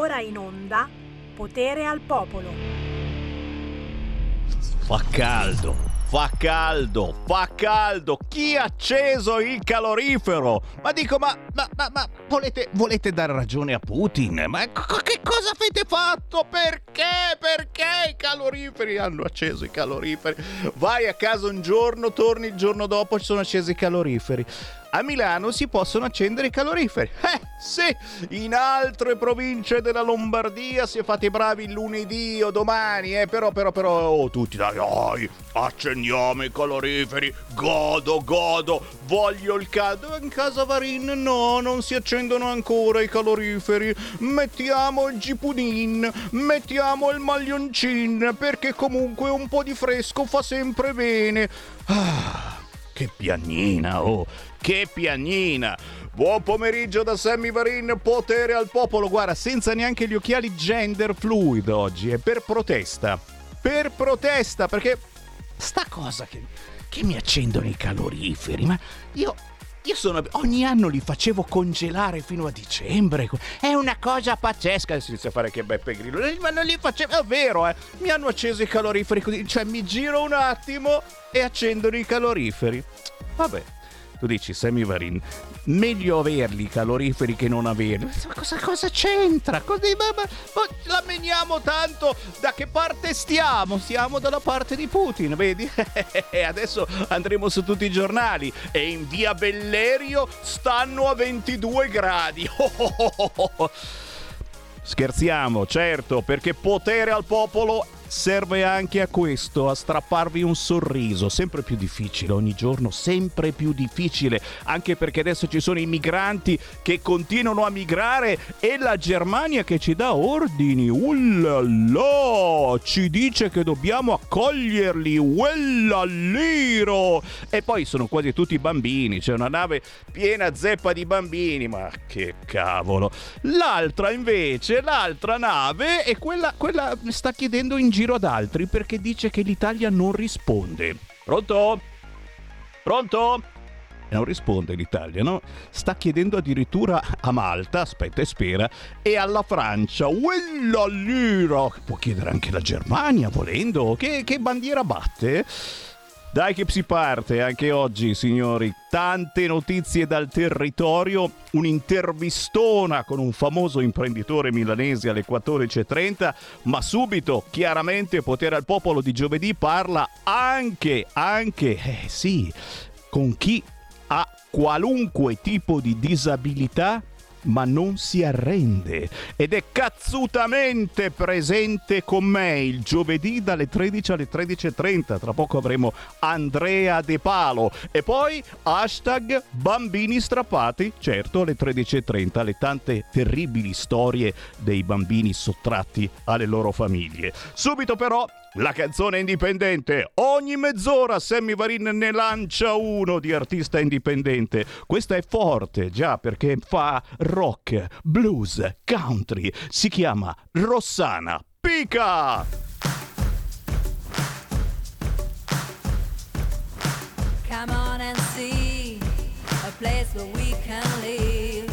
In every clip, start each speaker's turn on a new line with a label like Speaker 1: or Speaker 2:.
Speaker 1: ora in onda Potere al Popolo.
Speaker 2: Fa caldo, fa caldo, fa caldo. Chi ha acceso il calorifero? Ma dico, ma, ma, ma, ma volete, volete, dare ragione a Putin? Ma che cosa avete fatto? Perché? Perché i caloriferi hanno acceso i caloriferi? Vai a casa un giorno, torni il giorno dopo, ci sono accesi i caloriferi a Milano si possono accendere i caloriferi. Eh, sì, in altre province della Lombardia si è fatti bravi lunedì o domani, eh, però, però, però, oh, tutti dai, dai, accendiamo i caloriferi, godo, godo, voglio il caldo. In casa Varin no, non si accendono ancora i caloriferi. Mettiamo il gipudin, mettiamo il maglioncin, perché comunque un po' di fresco fa sempre bene. Ah, che pianina, oh! Che piagnina! Buon pomeriggio da Sammy Varin, potere al popolo. Guarda, senza neanche gli occhiali gender fluid oggi, è per protesta. Per protesta, perché sta cosa che, che mi accendono i caloriferi, ma io io sono. ogni anno li facevo congelare fino a dicembre. È una cosa pazzesca. Si inizia a fare che Beppe Grillo. Ma non li facevo. È vero, eh. Mi hanno acceso i caloriferi. Cioè, mi giro un attimo e accendono i caloriferi. Vabbè. Tu dici, Sammy Varin, meglio averli i caloriferi che non averli. Ma cosa, cosa c'entra? Così, ma, ma, ma la meniamo tanto. Da che parte stiamo? Siamo dalla parte di Putin, vedi? E Adesso andremo su tutti i giornali e in via Bellerio stanno a 22 gradi. Scherziamo, certo, perché potere al popolo serve anche a questo, a strapparvi un sorriso, sempre più difficile ogni giorno, sempre più difficile, anche perché adesso ci sono i migranti che continuano a migrare e la Germania che ci dà ordini, ullala, ci dice che dobbiamo accoglierli, ullalliro, e poi sono quasi tutti bambini, c'è una nave piena zeppa di bambini, ma che cavolo. L'altra invece, l'altra nave è quella, quella sta chiedendo in giro giro ad altri perché dice che l'Italia non risponde. Pronto? Pronto? Non risponde l'Italia, no? Sta chiedendo addirittura a Malta, aspetta e spera, e alla Francia, quella lira, può chiedere anche la Germania volendo, che, che bandiera batte? Dai che si parte anche oggi, signori. Tante notizie dal territorio, un'intervistona con un famoso imprenditore milanese alle 14.30, ma subito, chiaramente, Potere al Popolo di giovedì parla anche, anche, eh sì, con chi ha qualunque tipo di disabilità ma non si arrende ed è cazzutamente presente con me il giovedì dalle 13 alle 13.30. Tra poco avremo Andrea De Palo e poi hashtag bambini strappati, certo alle 13.30, le tante terribili storie dei bambini sottratti alle loro famiglie. Subito però la canzone indipendente. Ogni mezz'ora Sammy Varin ne lancia uno di artista indipendente. Questa è forte, già perché fa rock, blues, country. Si chiama Rossana. Pica! Come on and see a place where we can live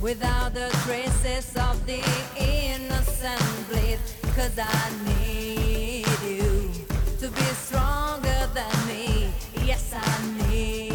Speaker 2: without the traces of the innocent bleed. Cause I need you to be stronger than me. Yes, I need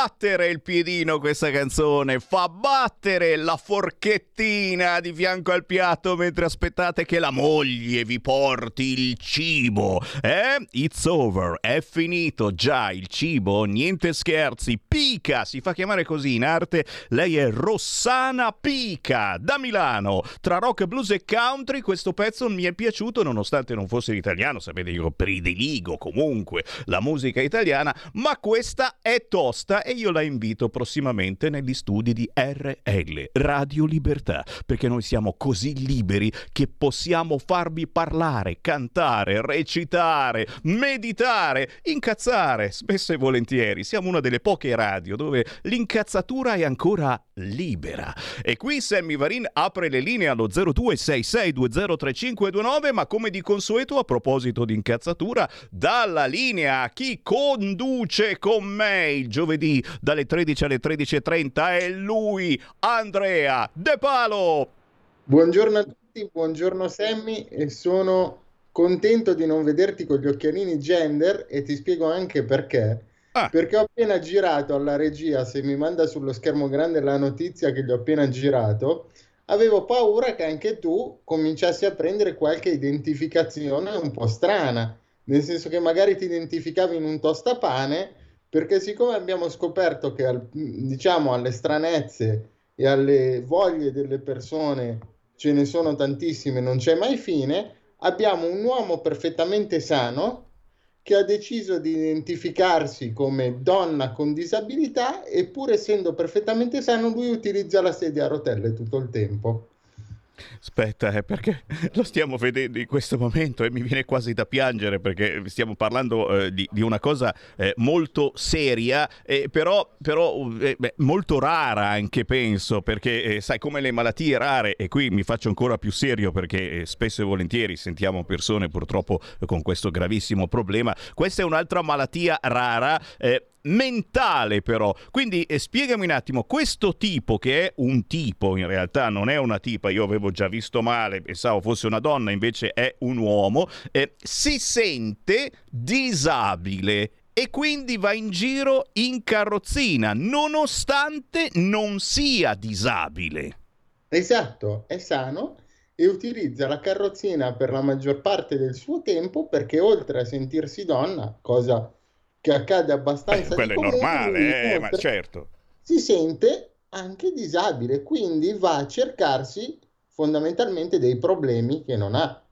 Speaker 2: fa battere il piedino questa canzone, fa battere la forchettina di fianco al piatto mentre aspettate che la moglie vi porti il cibo. Eh? It's over, è finito già il cibo, niente scherzi. Pica, si fa chiamare così in arte. Lei è Rossana Pica da Milano. Tra rock, blues e country questo pezzo mi è piaciuto nonostante non fosse italiano, sapete io prediligo comunque la musica italiana, ma questa è tosta e io la invito prossimamente negli studi di RL, Radio Libertà, perché noi siamo così liberi che possiamo farvi parlare, cantare, recitare, meditare, incazzare, spesso e volentieri. Siamo una delle poche radio dove l'incazzatura è ancora libera. E qui Sammy Varin apre le linee allo 0266203529, ma come di consueto a proposito di incazzatura, dalla linea a chi conduce con me il giovedì dalle 13 alle 13.30 è lui, Andrea De Palo.
Speaker 3: Buongiorno a tutti, buongiorno Sammy e sono contento di non vederti con gli occhialini gender e ti spiego anche perché.
Speaker 2: Ah.
Speaker 3: Perché ho appena girato alla regia, se mi manda sullo schermo grande la notizia che gli ho appena girato, avevo paura che anche tu cominciassi a prendere qualche identificazione un po' strana, nel senso che magari ti identificavi in un tostapane, perché siccome abbiamo scoperto che al- diciamo alle stranezze e alle voglie delle persone ce ne sono tantissime, non c'è mai fine, abbiamo un uomo perfettamente sano che ha deciso di identificarsi come donna con disabilità e pur essendo perfettamente sano lui utilizza la sedia a rotelle tutto il tempo.
Speaker 2: Aspetta, eh, perché lo stiamo vedendo in questo momento e mi viene quasi da piangere perché stiamo parlando eh, di, di una cosa eh, molto seria, eh, però, però eh, beh, molto rara anche penso, perché eh, sai come le malattie rare, e qui mi faccio ancora più serio perché spesso e volentieri sentiamo persone purtroppo con questo gravissimo problema, questa è un'altra malattia rara. Mentale però. Quindi eh, spiegami un attimo, questo tipo che è un tipo, in realtà non è una tipa, io avevo già visto male, pensavo fosse una donna, invece è un uomo, eh, si sente disabile e quindi va in giro in carrozzina, nonostante non sia disabile.
Speaker 3: Esatto, è sano e utilizza la carrozzina per la maggior parte del suo tempo perché oltre a sentirsi donna, cosa che accade abbastanza
Speaker 2: Eh, quello è normale, eh, ma certo.
Speaker 3: si sente anche disabile, quindi va a cercarsi fondamentalmente dei problemi che non ha.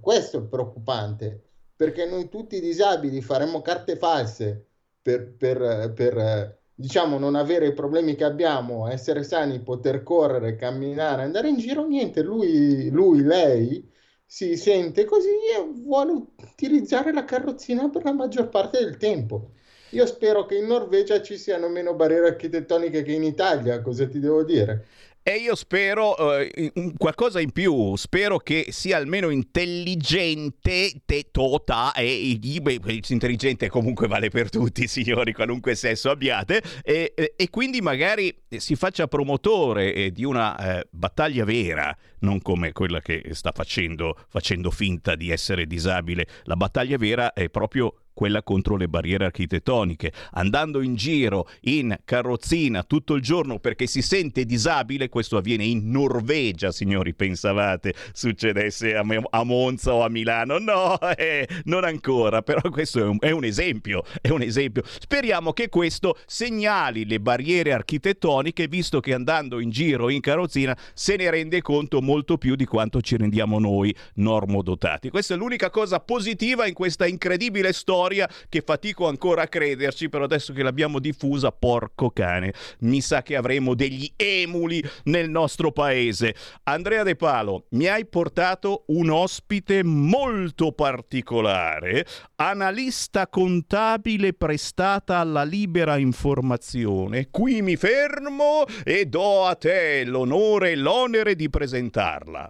Speaker 3: Questo è il preoccupante, perché noi tutti disabili faremmo carte false per, per- per, diciamo, non avere i problemi che abbiamo, essere sani, poter correre, camminare, andare in giro, niente, lui, lui, lei si sente così e vuole utilizzare la carrozzina per la maggior parte del tempo. Io spero che in Norvegia ci siano meno barriere architettoniche che in Italia, cosa ti devo dire?
Speaker 2: E io spero eh, qualcosa in più, spero che sia almeno intelligente, te, tota, e beh, intelligente comunque vale per tutti, signori, qualunque sesso abbiate, e, e- e quindi magari si faccia promotore eh, di una eh, battaglia vera, non come quella che sta facendo, facendo finta di essere disabile. La battaglia vera è proprio quella contro le barriere architettoniche, andando in giro in carrozzina tutto il giorno perché si sente disabile, questo avviene in Norvegia, signori, pensavate succedesse a, a Monza o a Milano? No, eh, non ancora, però questo è un, è un esempio, è un esempio. Speriamo che questo segnali le barriere architettoniche, visto che andando in giro in carrozzina se ne rende conto molto più di quanto ci rendiamo noi normodotati. Questa è l'unica cosa positiva in questa incredibile storia che fatico ancora a crederci, però adesso che l'abbiamo diffusa, porco cane, mi sa che avremo degli emuli nel nostro paese. Andrea De Palo, mi hai portato un ospite molto particolare, analista contabile prestata alla libera informazione. Qui mi fermo e do a te l'onore e l'onere di presentarla.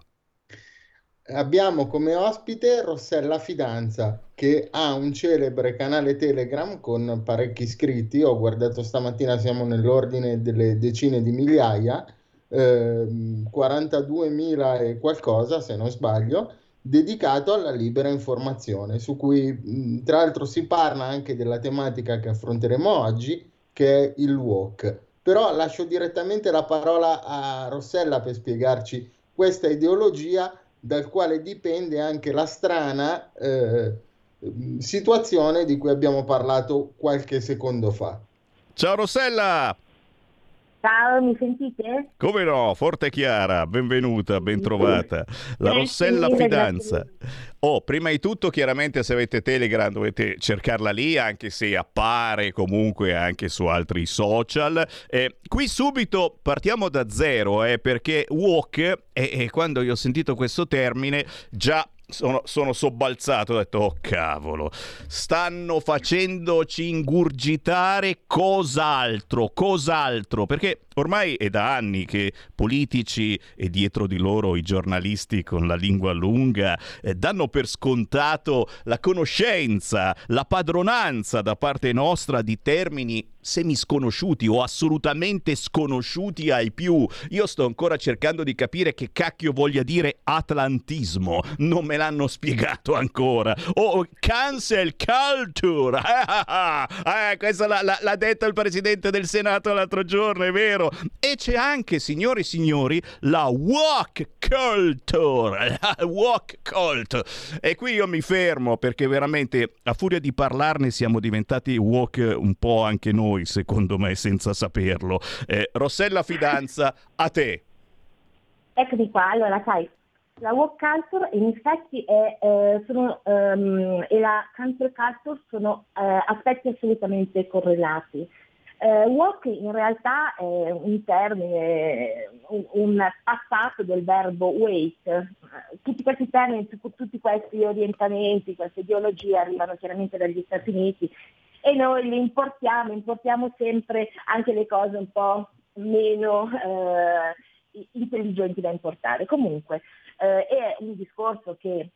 Speaker 3: Abbiamo come ospite Rossella Fidanza, che ha un celebre canale Telegram con parecchi iscritti. Ho guardato stamattina, siamo nell'ordine delle decine di migliaia, ehm, 42.000 e qualcosa, se non sbaglio, dedicato alla libera informazione, su cui mh, tra l'altro si parla anche della tematica che affronteremo oggi, che è il walk. Però lascio direttamente la parola a Rossella per spiegarci questa ideologia dal quale dipende anche la strana eh, situazione di cui abbiamo parlato qualche secondo fa.
Speaker 2: Ciao Rossella!
Speaker 4: Ciao, mi sentite?
Speaker 2: Come no, forte e chiara, benvenuta, bentrovata. La Rossella Fidanza. Oh, prima di tutto, chiaramente se avete Telegram dovete cercarla lì, anche se appare comunque anche su altri social. Eh, qui subito partiamo da zero, eh, perché walk, e e quando io ho sentito questo termine, già sono, sono sobbalzato, ho detto, oh cavolo, stanno facendoci ingurgitare cos'altro, cos'altro, perché ormai è da anni che politici e dietro di loro i giornalisti con la lingua lunga eh, danno per scontato la conoscenza, la padronanza da parte nostra di termini semisconosciuti o assolutamente sconosciuti ai più. Io sto ancora cercando di capire che cacchio voglia dire atlantismo, non me l'hanno spiegato ancora. Oh, cancel culture! Eh, questo l'ha, l'ha- l'ha detto il presidente del Senato l'altro giorno, è vero. E c'è anche, signori e signori, la walk culture. La walk cult. E qui io mi fermo perché veramente a furia di parlarne siamo diventati walk un po' anche noi, secondo me, senza saperlo. Eh, Rossella Fidanza, a te.
Speaker 4: Eccomi qua, allora sai, la walk culture in effetti è, eh, sono, ehm, e la cancel culture sono eh, aspetti assolutamente correlati. Eh, walk in realtà è un termine, un, un passato del verbo wait. Tutti questi termini, tu- tutti questi orientamenti, queste ideologie arrivano chiaramente dagli Stati Uniti e noi li importiamo, importiamo sempre anche le cose un po' meno eh, intelligenti da importare. Comunque eh, è un discorso che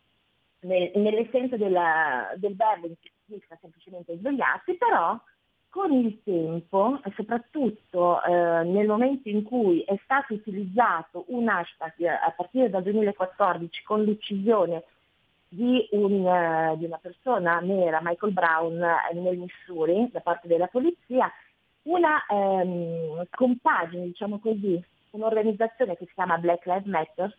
Speaker 4: nel- nell'essenza della- del verbo significa semplicemente svegliarsi, però con il tempo, soprattutto eh, nel momento in cui è stato utilizzato un hashtag a partire dal 2014 con l'uccisione di, un, eh, di una persona nera, Michael Brown, eh, nel Missouri, da parte della polizia, una ehm, compagine, diciamo così, un'organizzazione che si chiama Black Lives Matter,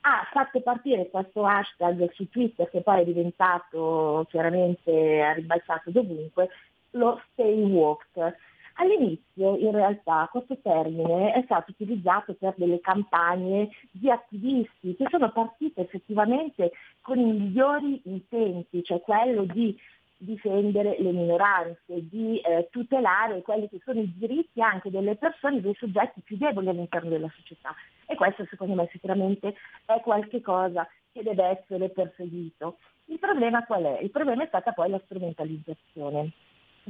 Speaker 4: ha fatto partire questo hashtag su Twitter che poi è diventato chiaramente, ribaltato dovunque, lo stay walk. All'inizio in realtà questo termine è stato utilizzato per delle campagne di attivisti che sono partite effettivamente con i migliori intenti, cioè quello di difendere le minoranze, di eh, tutelare quelli che sono i diritti anche delle persone, dei soggetti più deboli all'interno della società. E questo secondo me sicuramente è qualcosa che deve essere perseguito. Il problema qual è? Il problema è stata poi la strumentalizzazione.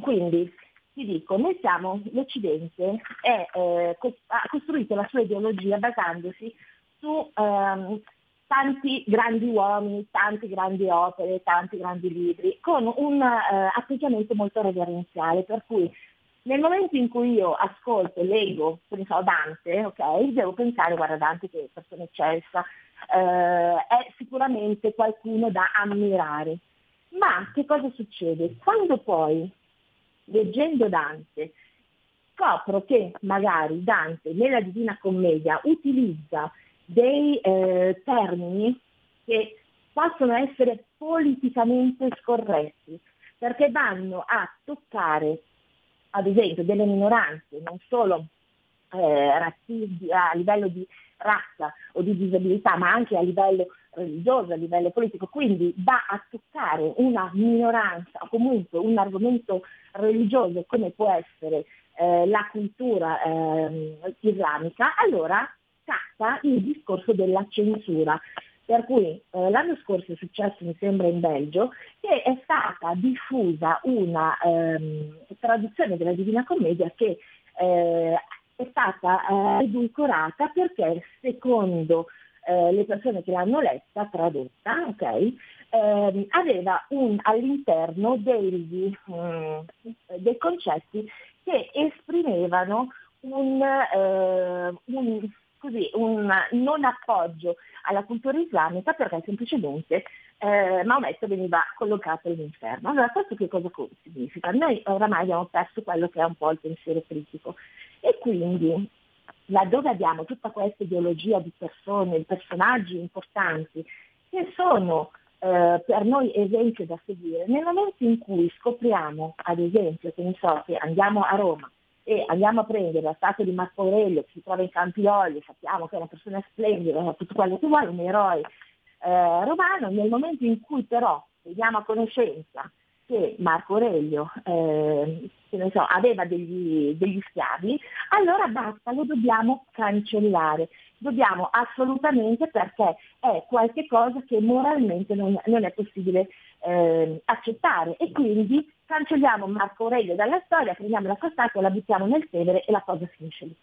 Speaker 4: Quindi ti dico, noi siamo, l'Occidente è, eh, ha costruito la sua ideologia basandosi su ehm, tanti grandi uomini, tante grandi opere, tanti grandi libri, con un eh, atteggiamento molto reverenziale, per cui nel momento in cui io ascolto leggo, che ne so, Dante, ok, devo pensare, guarda Dante che persona eccelsa, eh, è sicuramente qualcuno da ammirare. Ma che cosa succede? Quando poi, leggendo Dante, scopro che magari Dante nella Divina Commedia utilizza dei eh, termini che possono essere politicamente scorretti, perché vanno a toccare, ad esempio, delle minoranze, non solo eh, razzi- a livello di razza o di disabilità, ma anche a livello religioso, a livello politico, quindi va a toccare una minoranza o comunque un argomento religioso come può essere eh, la cultura ehm, islamica, allora scatta il discorso della censura. Per cui eh, l'anno scorso è successo, mi sembra, in Belgio, che è stata diffusa una ehm, traduzione della Divina Commedia che eh, è stata eh, edulcorata perché secondo eh, le persone che l'hanno letta, tradotta, ok, ehm, aveva un- all'interno degli, mm, dei concetti che esprimevano un, eh, un- così, un non appoggio alla cultura islamica perché semplicemente eh, Maometto veniva collocato all'inferno. Allora questo che cosa co- significa? Noi oramai abbiamo perso quello che è un po' il pensiero critico e quindi laddove abbiamo tutta questa ideologia di persone, di personaggi importanti che sono eh, per noi esempio da seguire, nel momento in cui scopriamo, ad esempio, che so, che andiamo a Roma e andiamo a prendere la statua di Marco Aurelio che si trova in Campioli, sappiamo che è una persona splendida, tutto quello che vuole, un eroe eh, romano, nel momento in cui però veniamo a conoscenza che Marco Aurelio eh, so, aveva degli, degli schiavi, allora basta, lo dobbiamo cancellare. Dobbiamo assolutamente perché è qualcosa che moralmente non, non è possibile eh, accettare e quindi cancelliamo Marco Aurelio dalla storia, prendiamo la sua statua, la buttiamo nel Tevere e la cosa finisce lì.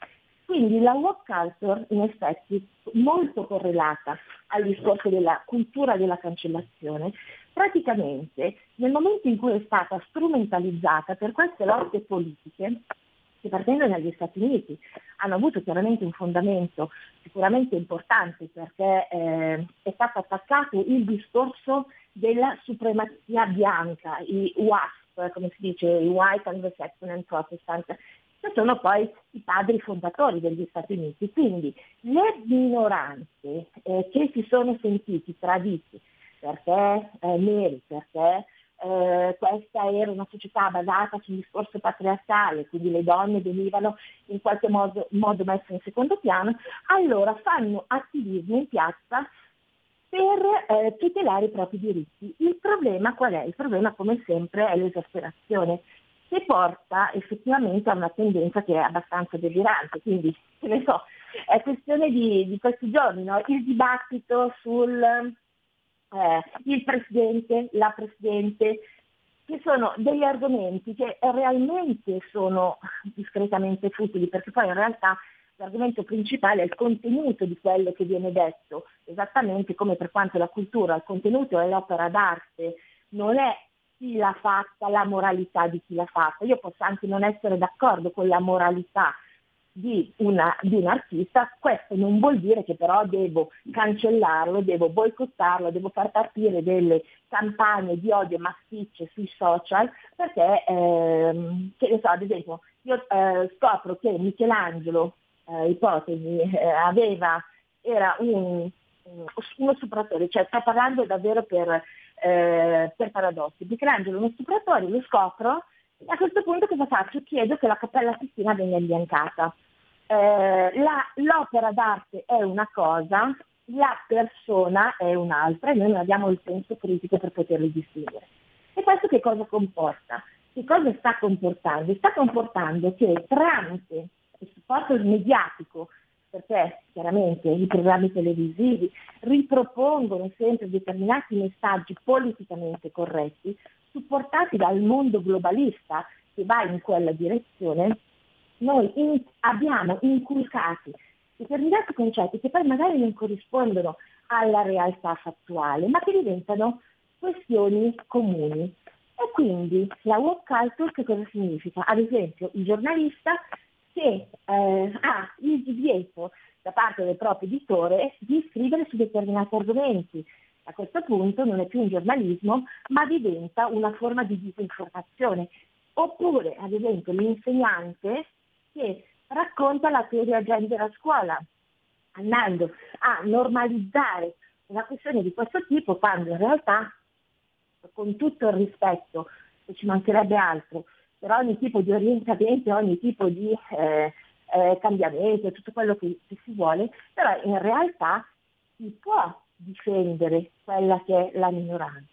Speaker 4: Quindi la walk culture in effetti molto correlata al discorso della cultura della cancellazione, praticamente nel momento in cui è stata strumentalizzata per queste lotte politiche, che partendo dagli Stati Uniti hanno avuto chiaramente un fondamento sicuramente importante perché eh, è stato attaccato il discorso della supremazia bianca, i WASP, come si dice, i White Anglo-Saxon and Protestant, che sono poi i padri fondatori degli Stati Uniti. Quindi le minoranze eh, che si sono sentiti traditi perché eh, neri, perché eh, questa era una società basata sul discorso patriarcale, quindi le donne venivano in qualche modo, modo messe in secondo piano, allora fanno attivismo in piazza per eh, tutelare i propri diritti. Il problema qual è? Il problema come sempre è l'esasperazione che porta effettivamente a una tendenza che è abbastanza delirante, quindi che ne so, è questione di, di questi giorni, no? il dibattito sul eh, il presidente, la presidente, che sono degli argomenti che realmente sono discretamente futili, perché poi in realtà l'argomento principale è il contenuto di quello che viene detto, esattamente come per quanto la cultura, il contenuto è l'opera d'arte, non è chi l'ha fatta, la moralità di chi l'ha fatta. Io posso anche non essere d'accordo con la moralità di, una, di un artista, questo non vuol dire che però devo cancellarlo, devo boicottarlo, devo far partire delle campagne di odio massicce sui social, perché, ehm, che ne so, ad esempio, io eh, scopro che Michelangelo, eh, ipotesi, eh, aveva, era un uno stupratore, cioè sto parlando davvero per, eh, per paradossi. Michelangelo uno stupratore, lo scopro e a questo punto cosa faccio? Chiedo che la Cappella Sistina venga imbiancata. Eh, la- l'opera d'arte è una cosa, la persona è un'altra e noi non abbiamo il senso critico per poterli distinguere. E questo che cosa comporta? Che cosa sta comportando? Sta comportando che tramite il supporto mediatico, perché chiaramente i programmi televisivi ripropongono sempre determinati messaggi politicamente corretti, supportati dal mondo globalista che va in quella direzione, noi in- abbiamo inculcati determinati concetti che poi magari non corrispondono alla realtà fattuale, ma che diventano questioni comuni. E quindi la woke culture che cosa significa? Ad esempio il giornalista che eh, ha il divieto da parte del proprio editore di scrivere su determinati argomenti. A questo punto non è più un giornalismo, ma diventa una forma di disinformazione. Oppure, ad esempio, l'insegnante che racconta la teoria gender a scuola, andando a normalizzare una questione di questo tipo, quando in realtà, con tutto il rispetto, e ci mancherebbe altro, per ogni tipo di orientamento, ogni tipo di eh, eh, cambiamento, tutto quello che, che si vuole, però in realtà si può difendere quella che è la minoranza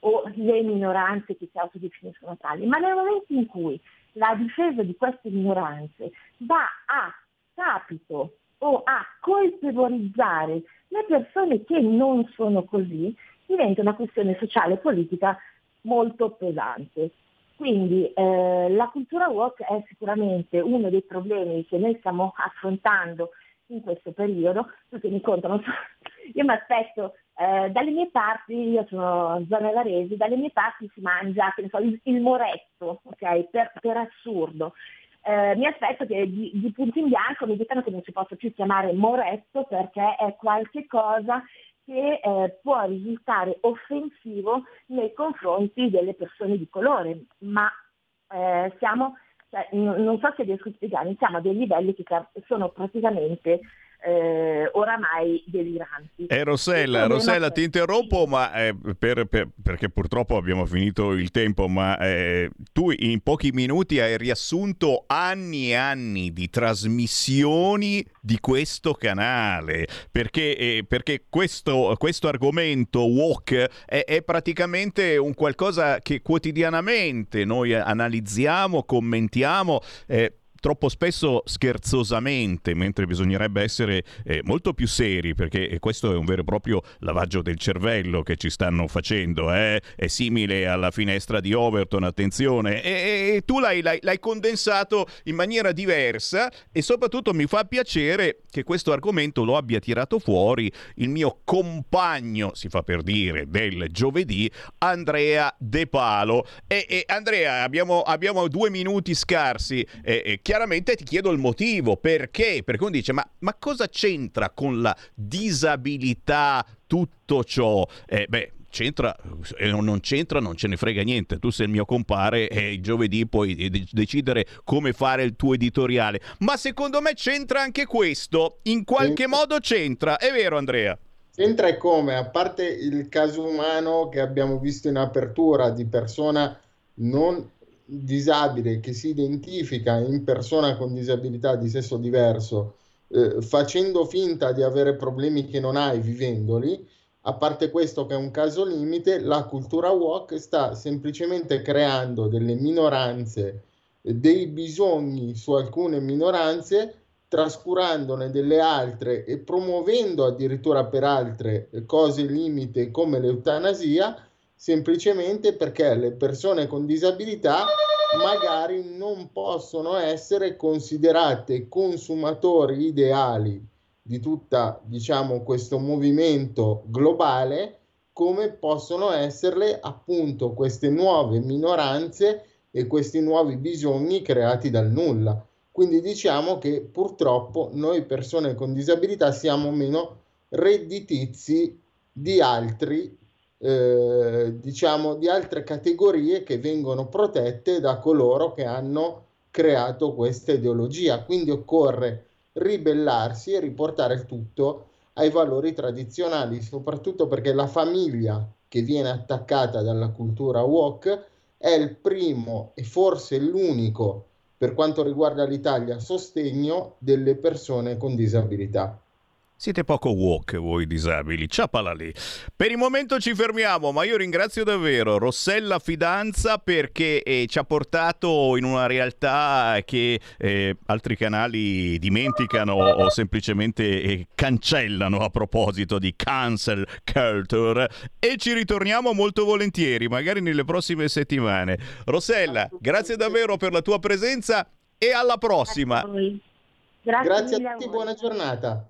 Speaker 4: o le minoranze che si autodefiniscono tali, ma nel momento in cui la difesa di queste minoranze va a capito o a colpevolizzare le persone che non sono così, diventa una questione sociale e politica molto pesante. Quindi eh, la cultura woke è sicuramente uno dei problemi che noi stiamo affrontando in questo periodo, perché mi contano, io mi aspetto, eh, dalle mie parti, io sono zona Varese, dalle mie parti si mangia so, il, il moretto, ok, per, per assurdo. Eh, mi aspetto che di, di punto in bianco mi dicano che non si possa più chiamare moretto perché è qualche cosa che eh, può risultare offensivo nei confronti delle persone di colore, ma eh, siamo, cioè, n- non so se riesco a spiegare, siamo a dei livelli che sono praticamente eh, oramai deliranti.
Speaker 2: Eh, Rossella, Rossella, ti interrompo, ma eh, per- per- perché purtroppo abbiamo finito il tempo, ma eh, tu in pochi minuti hai riassunto anni e anni di trasmissioni di questo canale, perché, eh, perché questo, questo argomento woke è, è praticamente un qualcosa che quotidianamente noi analizziamo, commentiamo. eh, troppo spesso scherzosamente, mentre bisognerebbe essere eh, molto più seri, perché questo è un vero e proprio lavaggio del cervello che ci stanno facendo, eh? è simile alla finestra di Overton, attenzione, e, e tu l'hai, l'hai- l'hai condensato in maniera diversa e soprattutto mi fa piacere che questo argomento lo abbia tirato fuori il mio compagno, si fa per dire, del giovedì, Andrea De Palo. E, e, Andrea, abbiamo, abbiamo due minuti scarsi. E, e chiaramente ti chiedo il motivo. Perché? Perché uno dice: ma, ma cosa c'entra con la disabilità tutto ciò? Eh, beh. C'entra, eh, non c'entra, non ce ne frega niente. Tu sei il mio compare e il giovedì puoi de- decidere come fare il tuo editoriale. Ma secondo me c'entra anche questo. In qualche
Speaker 3: C'entra.
Speaker 2: modo c'entra. È vero, Andrea?
Speaker 3: C'entra e come, a parte il caso umano che abbiamo visto in apertura di persona non disabile che si identifica in persona con disabilità di sesso diverso, eh, facendo finta di avere problemi che non hai vivendoli, a parte questo che è un caso limite, la cultura woke sta semplicemente creando delle minoranze, eh, dei bisogni su alcune minoranze trascurandone delle altre e promuovendo addirittura per altre cose limite come l'eutanasia, semplicemente perché le persone con disabilità magari non possono essere considerate consumatori ideali di tutta, diciamo, questo movimento globale come possono esserle appunto queste nuove minoranze e questi nuovi bisogni creati dal nulla. Quindi diciamo che purtroppo noi persone con disabilità siamo meno redditizi di altri, eh, diciamo, di altre categorie che vengono protette da coloro che hanno creato questa ideologia. Quindi occorre ribellarsi e riportare il tutto ai valori tradizionali, soprattutto perché la famiglia che viene attaccata dalla cultura woke è il primo e forse l'unico, per quanto riguarda l'Italia, sostegno delle persone con disabilità.
Speaker 2: Siete poco woke voi disabili, ciapala lì. Per il momento ci fermiamo, ma io ringrazio davvero Rossella Fidanza perché eh, ci ha portato in una realtà che eh, altri canali dimenticano o semplicemente eh, cancellano a proposito di cancel culture e ci ritorniamo molto volentieri, magari nelle prossime settimane. Rossella, grazie davvero per la tua presenza e alla prossima.
Speaker 4: Grazie. Grazie,
Speaker 3: a tutti, buona giornata.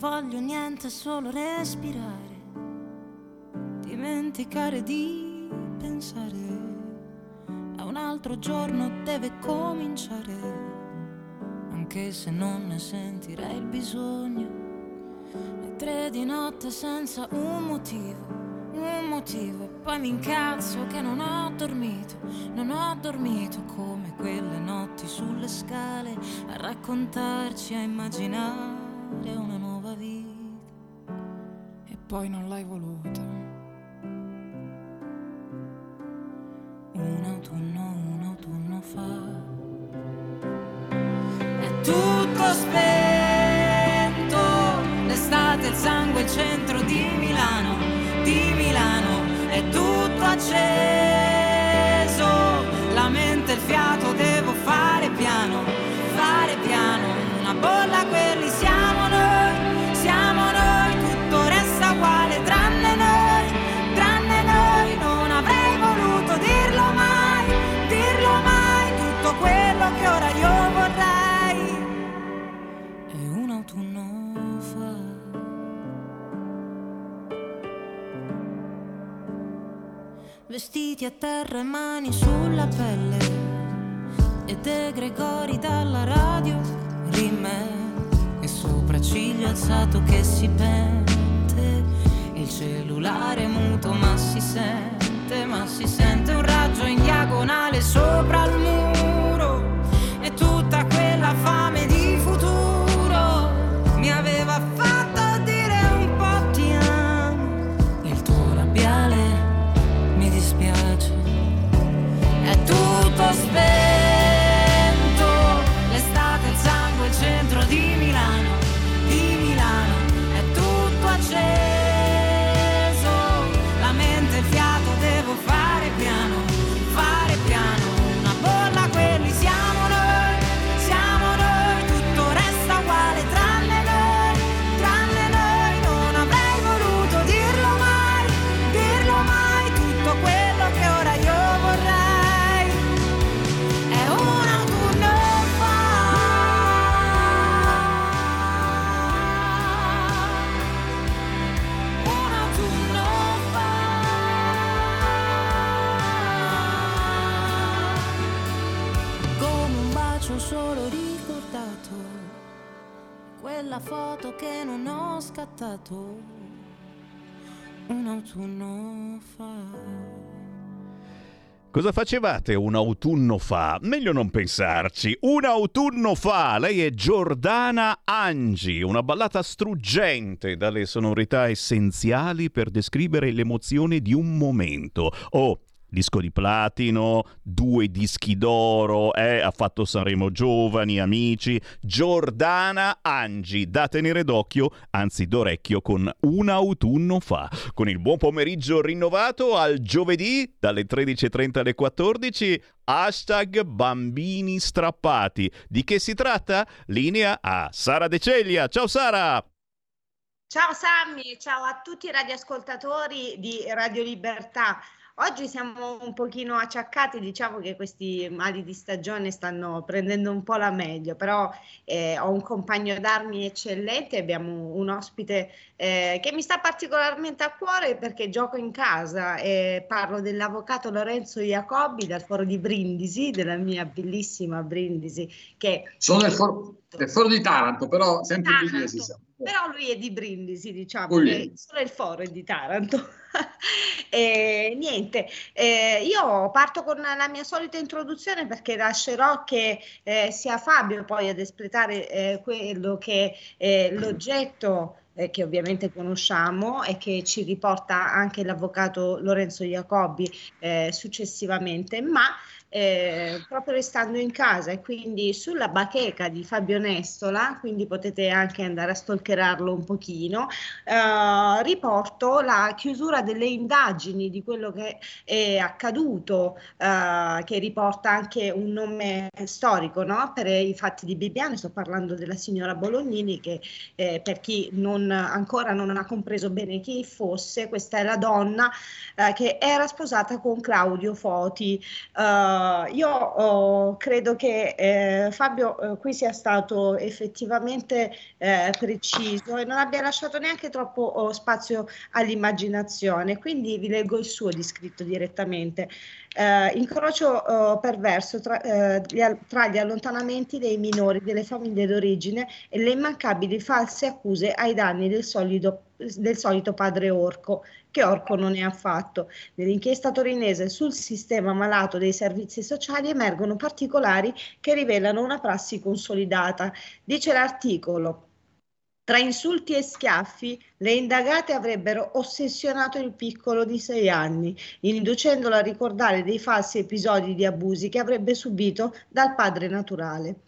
Speaker 5: Voglio niente, solo respirare. Dimenticare di pensare. A un altro giorno deve cominciare. Anche se non ne sentirei il bisogno. Le tre di notte senza un motivo. Un motivo. E poi mi incazzo che non ho dormito. Non ho dormito come quelle notti sulle scale. A raccontarci, a immaginare una poi non l'hai voluta. Un autunno, un autunno fa. È tutto spento, l'estate, il sangue, il centro di Milano, di Milano, è tutto acceso, Vestiti a terra e mani sulla pelle. E De Gregori dalla radio rime e sopracciglia alzato che si pente. Il cellulare muto ma si sente ma si sente un raggio in diagonale sopra il muro. E tutta quella fame tutto quella foto che non ho scattato un autunno fa
Speaker 2: Cosa facevate un autunno fa? Meglio non pensarci. Un autunno fa, lei è Giordana Angi, una ballata struggente dalle sonorità essenziali per descrivere l'emozione di un momento. Oh, disco di platino, due dischi d'oro, eh, ha fatto Sanremo Giovani, amici. Giordana Angi, da tenere d'occhio, anzi d'orecchio, con un autunno fa. Con il buon pomeriggio rinnovato al giovedì dalle 13.30 alle 14. Hashtag bambini strappati. Di che si tratta? Linea a Sara De Ceglia. Ciao Sara!
Speaker 6: Ciao Sammy, ciao a tutti i radioascoltatori di Radio Libertà. Oggi siamo un pochino acciaccati, diciamo che questi mali di stagione stanno prendendo un po' la meglio, però eh, ho un compagno d'armi eccellente, abbiamo un ospite eh, che mi sta particolarmente a cuore perché gioco in casa e parlo dell'avvocato Lorenzo Iacobi dal foro di Brindisi, della mia bellissima Brindisi, che
Speaker 7: Sono del foro, del foro di Taranto, però sempre
Speaker 6: Taranto,
Speaker 7: Brindisi. siamo.
Speaker 6: però lui è di Brindisi, diciamo, solo il foro è di Taranto. E niente, eh, io parto con la mia solita introduzione perché lascerò che eh, sia Fabio poi ad espletare eh, quello che è l'oggetto eh, che ovviamente conosciamo e che ci riporta anche l'avvocato Lorenzo Iacobi eh, successivamente, ma eh, proprio restando in casa e quindi sulla bacheca di Fabio Nestola, quindi potete anche andare a stalkerarlo un pochino, eh, riporto la chiusura delle indagini di quello che è accaduto, eh, che riporta anche un nome storico no? per i fatti di Bibbiano, sto parlando della signora Bolognini che eh, per chi non, ancora non ha compreso bene chi fosse, questa è la donna eh, che era sposata con Claudio Foti. Eh, io oh, credo che eh, Fabio eh, qui sia stato effettivamente eh, preciso e non abbia lasciato neanche troppo oh, spazio all'immaginazione, quindi vi leggo il suo descritto direttamente. Eh, incrocio perverso tra, gli tra gli allontanamenti dei minori delle famiglie d'origine e le immancabili false accuse ai danni del solido del solito padre Orco, che Orco non è affatto. Nell'inchiesta torinese sul sistema malato dei servizi sociali emergono particolari che rivelano una prassi consolidata. Dice l'articolo. Tra insulti e schiaffi, le indagate avrebbero ossessionato il piccolo di sei anni, inducendolo a ricordare dei falsi episodi di abusi che avrebbe subito dal padre naturale.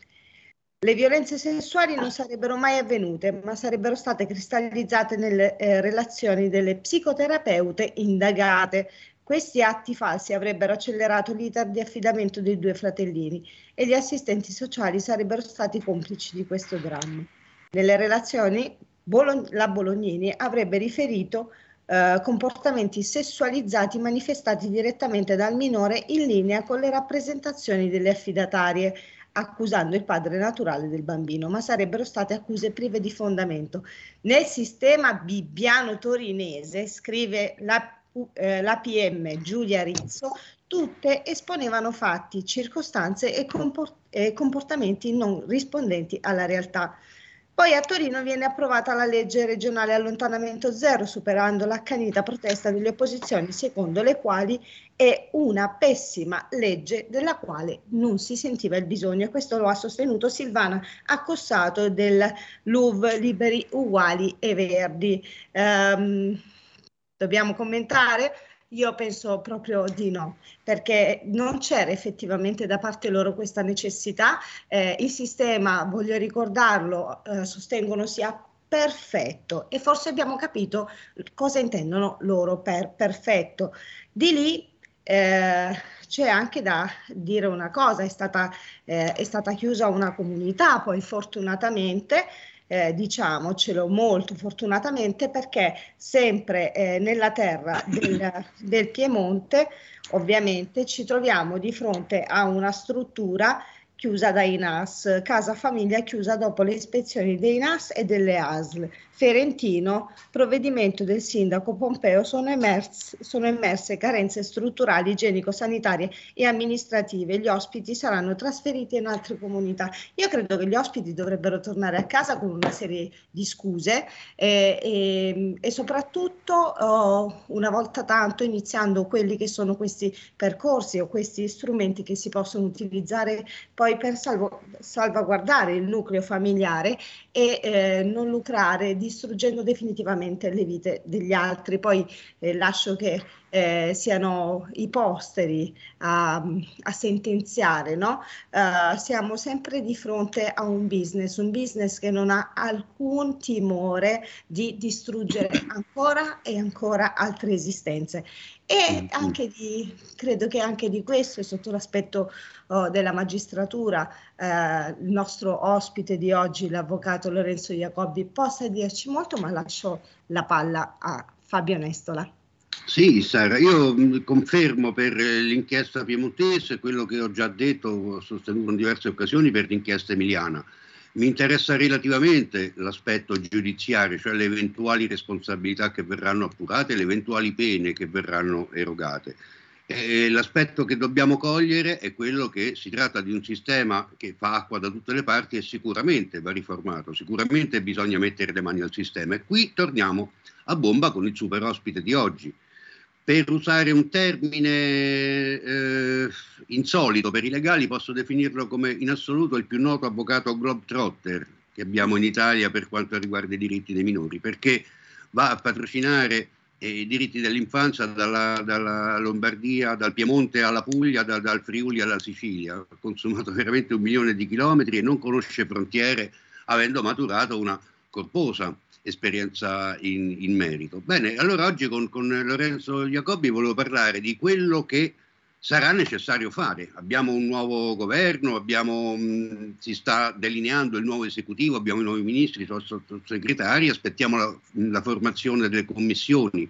Speaker 6: Le violenze sessuali non sarebbero mai avvenute, ma sarebbero state cristallizzate nelle eh, relazioni delle psicoterapeute indagate. Questi atti falsi avrebbero accelerato l'iter di affidamento dei due fratellini e gli assistenti sociali sarebbero stati complici di questo dramma. Nelle relazioni Bolo- la Bolognini avrebbe riferito eh, comportamenti sessualizzati manifestati direttamente dal minore in linea con le rappresentazioni delle affidatarie, accusando il padre naturale del bambino, ma sarebbero state accuse prive di fondamento. Nel sistema bibbiano torinese, scrive la, eh, la PM Giulia Rizzo, tutte esponevano fatti, circostanze e, compor- e comportamenti non rispondenti alla realtà. Poi a Torino viene approvata la legge regionale allontanamento zero, superando l'accanita protesta delle opposizioni, secondo le quali è una pessima legge della quale non si sentiva il bisogno. E questo lo ha sostenuto Silvana Accossato del LUV Liberi Uguali e Verdi. Ehm, dobbiamo commentare? Io penso proprio di no, perché non c'era effettivamente da parte loro questa necessità. Eh, il sistema, voglio ricordarlo, eh, sostengono sia perfetto e forse abbiamo capito cosa intendono loro per perfetto. Di lì eh, c'è anche da dire una cosa, è stata, eh, è stata chiusa una comunità, poi fortunatamente eh, diciamocelo molto fortunatamente perché sempre eh, nella terra del, del Piemonte ovviamente ci troviamo di fronte a una struttura chiusa dai NAS, casa famiglia chiusa dopo le ispezioni dei NAS e delle ASL. Ferentino, provvedimento del sindaco Pompeo, sono, emers- sono emerse carenze strutturali, igienico-sanitarie e amministrative. Gli ospiti saranno trasferiti in altre comunità. Io credo che gli ospiti dovrebbero tornare a casa con una serie di scuse eh, e, e soprattutto oh, una volta tanto iniziando quelli che sono questi percorsi o questi strumenti che si possono utilizzare poi per salvo- salvaguardare il nucleo familiare e eh, non lucrare distruggendo definitivamente le vite degli altri. Poi eh, lascio che eh, siano i posteri a, a sentenziare, no? Eh, siamo sempre di fronte a un business, un business che non ha alcun timore di distruggere ancora e ancora altre esistenze. E anche di, credo che anche di questo, sotto l'aspetto oh, della magistratura, eh, il nostro ospite di oggi, l'avvocato Lorenzo Jacobi, possa dirci molto, ma lascio la palla a Fabio Nestola.
Speaker 8: Sì, Sara, io mh, confermo per eh, l'inchiesta piemontese quello che ho già detto, ho sostenuto in diverse occasioni per l'inchiesta emiliana. Mi interessa relativamente l'aspetto giudiziario, cioè le eventuali responsabilità che verranno appurate, le eventuali pene che verranno erogate. E l'aspetto che dobbiamo cogliere è quello che si tratta di un sistema che fa acqua da tutte le parti e sicuramente va riformato, sicuramente bisogna mettere le mani al sistema. E qui torniamo a bomba con il super ospite di oggi. Per usare un termine eh, insolito per i legali, posso definirlo come in assoluto il più noto avvocato globetrotter che abbiamo in Italia per quanto riguarda i diritti dei minori, perché va a patrocinare eh, i diritti dell'infanzia dalla, dalla Lombardia, dal Piemonte alla Puglia, da- dal Friuli alla Sicilia. Ha consumato veramente un milione di chilometri e non conosce frontiere, avendo maturato una corposa esperienza in, in merito. Bene, allora oggi con, con Lorenzo Jacobi volevo parlare di quello che sarà necessario fare. Abbiamo un nuovo governo, abbiamo, mh, si sta delineando il nuovo esecutivo, abbiamo i nuovi ministri, i sottosegretari, aspettiamo la, la formazione delle commissioni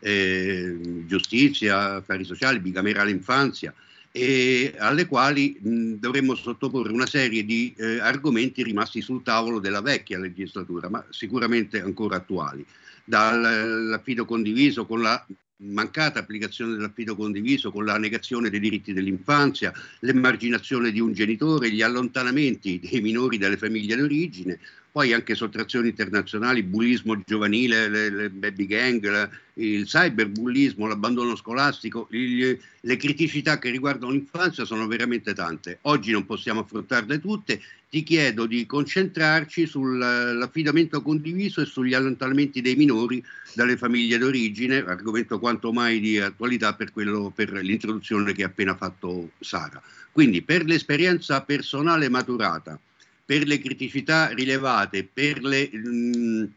Speaker 8: eh, giustizia, affari sociali, bicamerale infanzia, e alle quali mh, dovremmo sottoporre una serie di eh, argomenti rimasti sul tavolo della vecchia legislatura, ma sicuramente ancora attuali, dall'affido condiviso con la mancata applicazione dell'affido condiviso, con la negazione dei diritti dell'infanzia, l'emarginazione di un genitore, gli allontanamenti dei minori dalle famiglie d'origine, poi anche sottrazioni internazionali, bullismo giovanile, le, le baby gang, la- il cyberbullismo, l'abbandono scolastico, il- le criticità che riguardano l'infanzia sono veramente tante. Oggi non possiamo affrontarle tutte, ti chiedo di concentrarci sull'affidamento condiviso e sugli allontanamenti dei minori dalle famiglie d'origine, argomento quanto mai di attualità per, quello, per l'introduzione che ha appena fatto Sara. Quindi per l'esperienza personale maturata, per le criticità rilevate, per le, mh,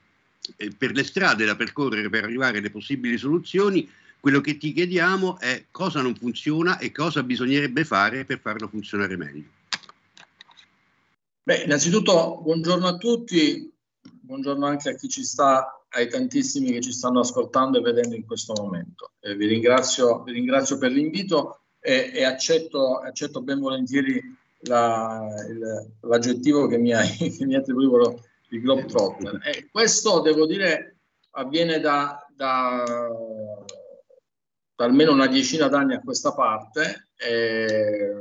Speaker 8: eh, per le strade da percorrere per arrivare alle possibili soluzioni, quello che ti chiediamo è cosa non funziona e cosa bisognerebbe fare per farlo funzionare meglio.
Speaker 9: Beh, innanzitutto buongiorno a tutti, buongiorno anche a chi ci sta, ai tantissimi che ci stanno ascoltando e vedendo in questo momento. Eh, vi, ringrazio, vi ringrazio per l'invito e, e accetto, accetto ben volentieri la- il- l'aggettivo che mi, hai, che mi attribuivano il Globetrotter. E questo, devo dire, avviene da, da, da almeno una decina d'anni a questa parte. Eh,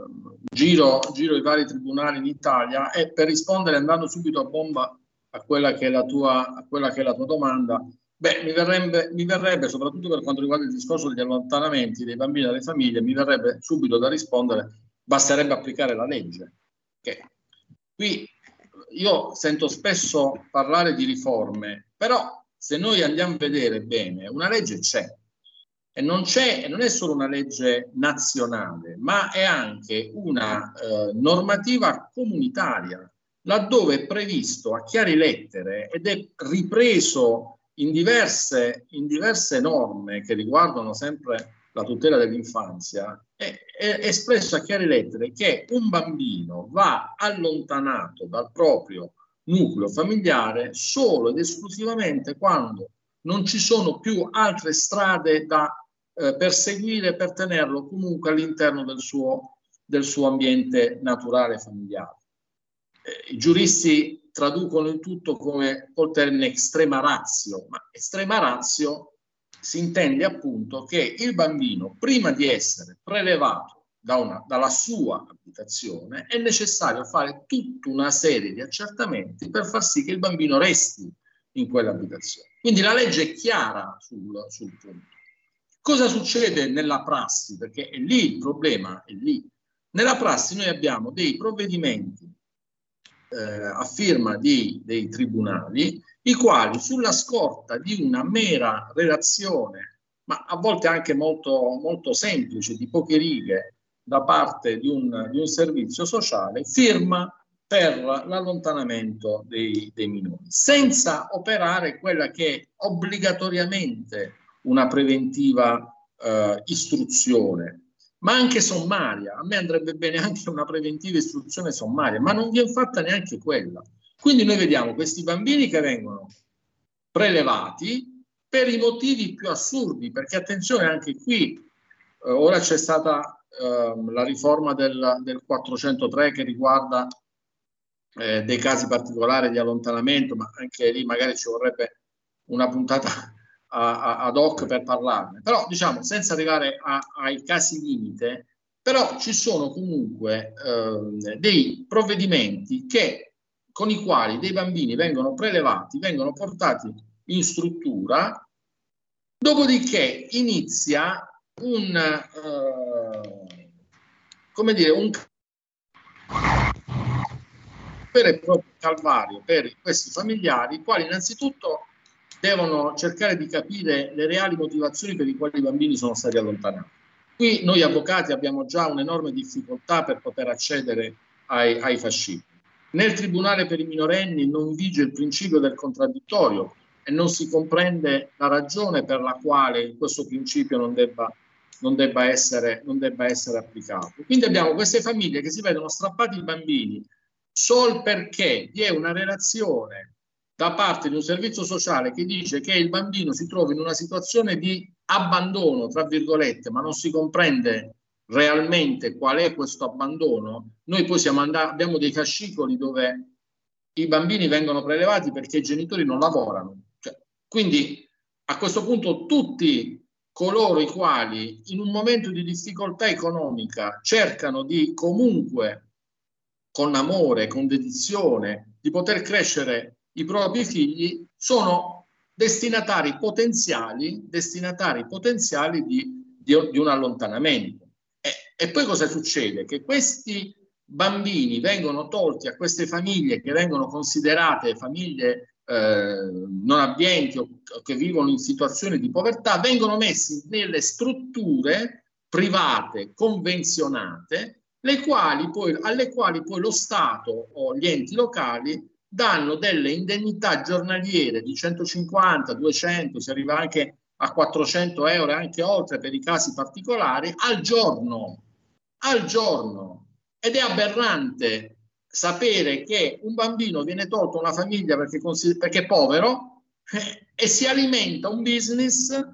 Speaker 9: giro, giro i vari tribunali in Italia e per rispondere andando subito a bomba a quella che è la tua, a quella che è la tua domanda, beh, mi verrebbe, mi verrebbe, soprattutto per quanto riguarda il discorso degli allontanamenti dei bambini dalle famiglie, mi verrebbe subito da rispondere, basterebbe applicare la legge. Che qui io sento spesso parlare di riforme, però se noi andiamo a vedere bene, una legge c'è. E non c'è, non è solo una legge nazionale, ma è anche una eh, normativa comunitaria, laddove è previsto a chiare lettere ed è ripreso in diverse, in diverse norme che riguardano sempre la tutela dell'infanzia, è, è espresso a chiare lettere che un bambino va allontanato dal proprio nucleo familiare solo ed esclusivamente quando non ci sono più altre strade da eh, perseguire per tenerlo comunque all'interno del suo, del suo ambiente naturale familiare. Eh, I giuristi traducono il tutto come col termine extrema ratio, ma estrema ratio si intende appunto che il bambino, prima di essere prelevato da una, dalla sua abitazione, è necessario fare tutta una serie di accertamenti per far sì che il bambino resti in quell'abitazione. Quindi la legge è chiara sul, sul punto. Cosa succede nella prassi? Perché è lì il problema, è lì. Nella prassi noi abbiamo dei provvedimenti eh, a firma di, dei tribunali, i quali sulla scorta di una mera relazione, ma a volte anche molto, molto semplice, di poche righe, da parte di un, di un servizio sociale, firma per l'allontanamento dei, dei minori, senza operare quella che è obbligatoriamente una preventiva eh, istruzione, ma anche sommaria. A me andrebbe bene anche una preventiva istruzione sommaria, ma non viene fatta neanche quella. Quindi noi vediamo questi bambini che vengono prelevati per i motivi più assurdi, perché attenzione anche qui, eh, ora c'è stata eh, la riforma del, del 403 che riguarda eh, dei casi particolari di allontanamento, ma anche lì magari ci vorrebbe una puntata a, a, ad hoc per parlarne. Però diciamo, senza arrivare a, ai casi limite, però ci sono comunque eh, dei provvedimenti che, con i quali dei bambini vengono prelevati, vengono portati in struttura, dopodiché inizia un, eh, come dire, un vero e proprio calvario per questi familiari, i quali innanzitutto devono cercare di capire le reali motivazioni per le quali i bambini sono stati allontanati. Qui noi avvocati abbiamo già un'enorme difficoltà per poter accedere ai, ai fascicoli. Nel Tribunale per i minorenni non vige il principio del contraddittorio e non si comprende la ragione per la quale questo principio non debba, non debba, essere, non debba essere applicato. Quindi abbiamo queste famiglie che si vedono strappati i bambini sol perché vi è una relazione da parte di un servizio sociale che dice che il bambino si trova in una situazione di abbandono, tra virgolette, ma non si comprende realmente qual è questo abbandono. Noi poi andati, abbiamo dei fascicoli dove i bambini vengono prelevati perché i genitori non lavorano. Cioè, quindi a questo punto tutti coloro i quali in un momento di difficoltà economica cercano di comunque con amore, con dedizione, di poter crescere i propri figli, sono destinatari potenziali, destinatari potenziali di, di, di un allontanamento. E, e, poi cosa succede? Che questi bambini vengono tolti a queste famiglie che vengono considerate famiglie eh, non abbienti o che vivono in situazioni di povertà, vengono messi nelle strutture private convenzionate quali poi, alle quali poi lo Stato o gli enti locali danno delle indennità giornaliere di 150, 200, si arriva anche a 400 euro e anche oltre per i casi particolari, al giorno, al giorno. Ed è aberrante sapere che un bambino viene tolto a una famiglia perché, perché è povero eh, e si alimenta un business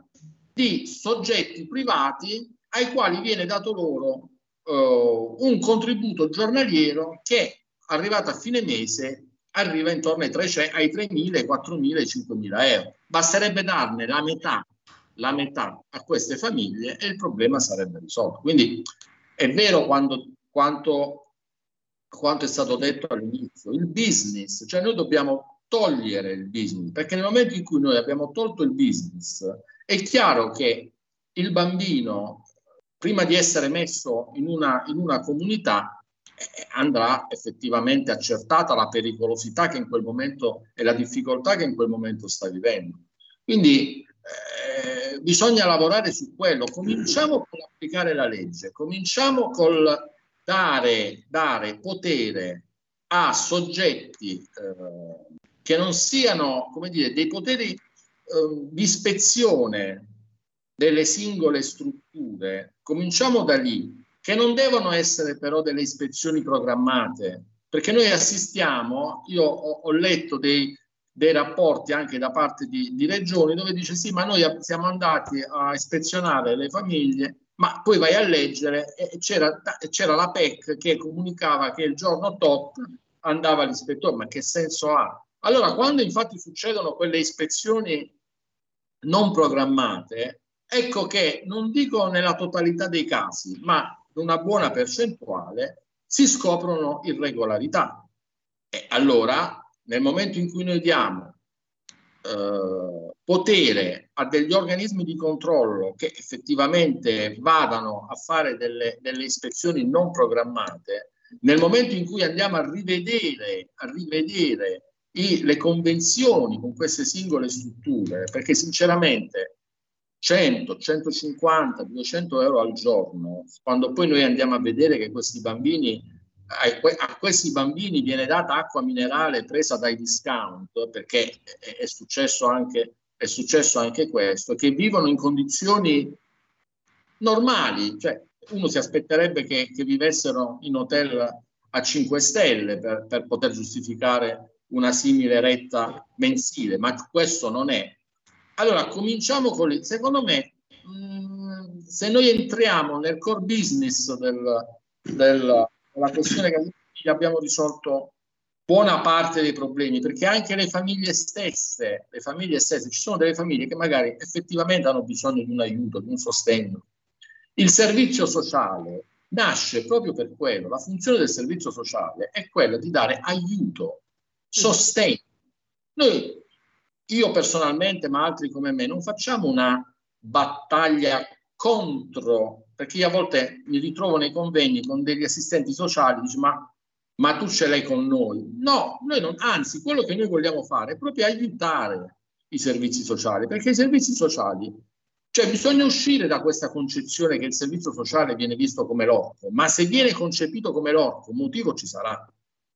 Speaker 9: di soggetti privati ai quali viene dato loro uh, un contributo giornaliero che arrivato a fine mese arriva intorno ai, 300, ai 3.000, 4.000, 5.000 euro. Basterebbe darne la metà, la metà a queste famiglie e il problema sarebbe risolto. Quindi è vero quando, quanto, quanto è stato detto all'inizio, il business, cioè noi dobbiamo togliere il business, perché nel momento in cui noi abbiamo tolto il business, è chiaro che il bambino prima di essere messo in una, in una comunità andrà effettivamente accertata la pericolosità che in quel momento e la difficoltà che in quel momento sta vivendo. Quindi eh, bisogna lavorare su quello. Cominciamo con applicare la legge, cominciamo col dare, dare potere a soggetti eh, che non siano, come dire, dei poteri eh, di ispezione delle singole strutture, cominciamo da lì, che non devono essere però delle ispezioni programmate, perché noi assistiamo, io ho, ho letto dei, dei, rapporti anche da parte di, di, regioni dove dice sì, ma noi siamo andati a ispezionare le famiglie ma poi vai a leggere e c'era, c'era la PEC che comunicava che il giorno tot andava l'ispettore, ma che senso ha? Allora, quando infatti succedono quelle ispezioni non programmate, ecco che non dico nella totalità dei casi, ma in una buona percentuale si scoprono irregolarità. E allora, nel momento in cui noi diamo eh, potere a degli organismi di controllo che effettivamente vadano a fare delle, delle ispezioni non programmate, nel momento in cui andiamo a rivedere, a rivedere i- le convenzioni con queste singole strutture, perché sinceramente 100, 150, 200 euro al giorno, quando poi noi andiamo a vedere che questi bambini, a questi bambini viene data acqua minerale presa dai discount, perché è successo anche, è successo anche questo, che vivono in condizioni normali, cioè uno si aspetterebbe che, che vivessero in hotel a 5 stelle per, per poter giustificare una simile retta mensile, ma questo non è. Allora, cominciamo con il, secondo me, mh, se noi entriamo nel core business del- del- della questione che abbiamo risolto buona parte dei problemi, perché anche le famiglie stesse, le famiglie stesse, ci sono delle famiglie che magari effettivamente hanno bisogno di un aiuto, di un sostegno. Il servizio sociale nasce proprio per quello, la funzione del servizio sociale è quella di dare aiuto, sostegno. Noi, io personalmente, ma altri come me, non facciamo una battaglia contro, perché io a volte mi ritrovo nei convegni con degli assistenti sociali, dice ma, ma tu ce l'hai con noi? No, noi non, anzi, quello che noi vogliamo fare è proprio aiutare i servizi sociali, perché i servizi sociali, cioè bisogna uscire da questa concezione che il servizio sociale viene visto come l'orco, ma se viene concepito come l'orco, un motivo ci sarà.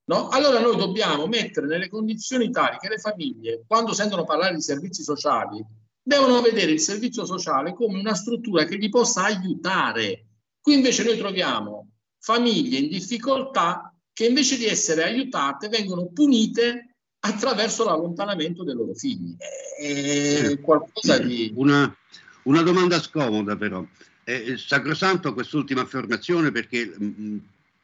Speaker 9: No? Allora noi dobbiamo mettere nelle condizioni tali che le famiglie, quando sentono parlare di servizi sociali, devono vedere il servizio sociale come una struttura che gli possa aiutare. Qui invece noi troviamo famiglie in difficoltà che invece di essere aiutate vengono punite attraverso l'allontanamento dei loro figli. È qualcosa di...
Speaker 8: Una, una domanda scomoda però. È sacrosanto quest'ultima affermazione perché mh,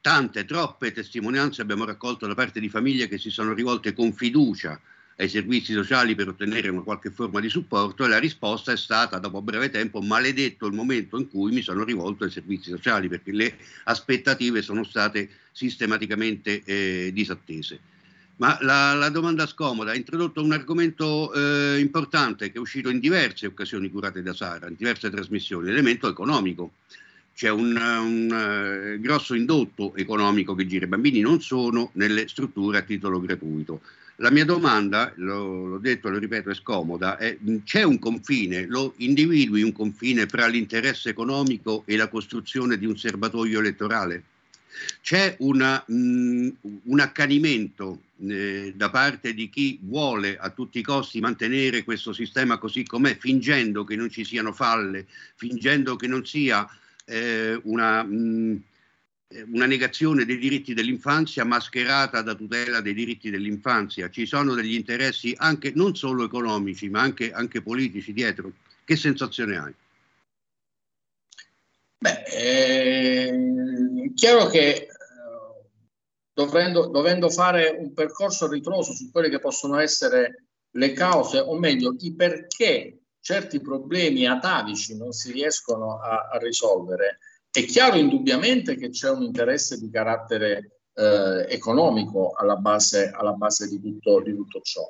Speaker 8: tante, troppe testimonianze abbiamo raccolto da parte di famiglie che si sono rivolte con fiducia ai servizi sociali per ottenere una qualche forma di supporto e la risposta è stata dopo breve tempo maledetto il momento in cui mi sono rivolto ai servizi sociali perché le aspettative sono state sistematicamente eh, disattese. Ma la, la domanda scomoda ha introdotto un argomento eh, importante che è uscito in diverse occasioni curate da Sara, in diverse trasmissioni, l'elemento economico. C'è un, un eh, grosso indotto economico che gira. I bambini non sono nelle strutture a titolo gratuito. La mia domanda, l'ho, l'ho detto, lo ripeto, è scomoda, è, c'è un confine, lo individui un confine fra l'interesse economico e la costruzione di un serbatoio elettorale? C'è una, mh, un accanimento eh, da parte di chi vuole a tutti i costi mantenere questo sistema così com'è, fingendo che non ci siano falle, fingendo che non sia eh, una, mh, una negazione dei diritti dell'infanzia mascherata da tutela dei diritti dell'infanzia. Ci sono degli interessi anche non solo economici, ma anche, anche politici dietro. Che sensazione hai?
Speaker 9: Beh, è chiaro che eh, dovendo, dovendo fare un percorso ritroso su quelle che possono essere le cause, o meglio, i perché certi problemi atavici non si riescono a, a risolvere, è chiaro indubbiamente che c'è un interesse di carattere eh, economico alla base, alla base di, tutto, di tutto ciò.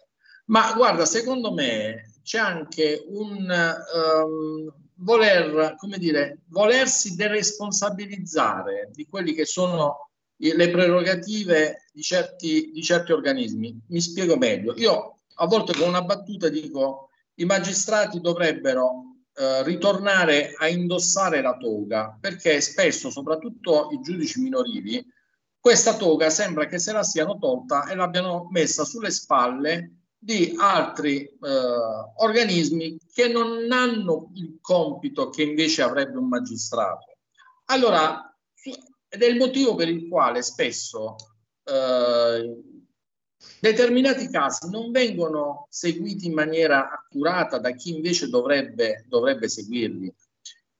Speaker 9: Ma guarda, secondo me c'è anche un ehm, voler, come dire, volersi deresponsabilizzare di quelli che sono le prerogative di certi, di certi organismi. Mi spiego meglio. Io a volte con una battuta dico i magistrati dovrebbero eh, ritornare a indossare la toga perché spesso, soprattutto i giudici minorili, questa toga sembra che se la siano tolta e l'abbiano messa sulle spalle di altri eh, organismi che non hanno il compito che invece avrebbe un magistrato. Allora, ed è il motivo per il quale spesso eh, determinati casi non vengono seguiti in maniera accurata da chi invece dovrebbe, dovrebbe seguirli.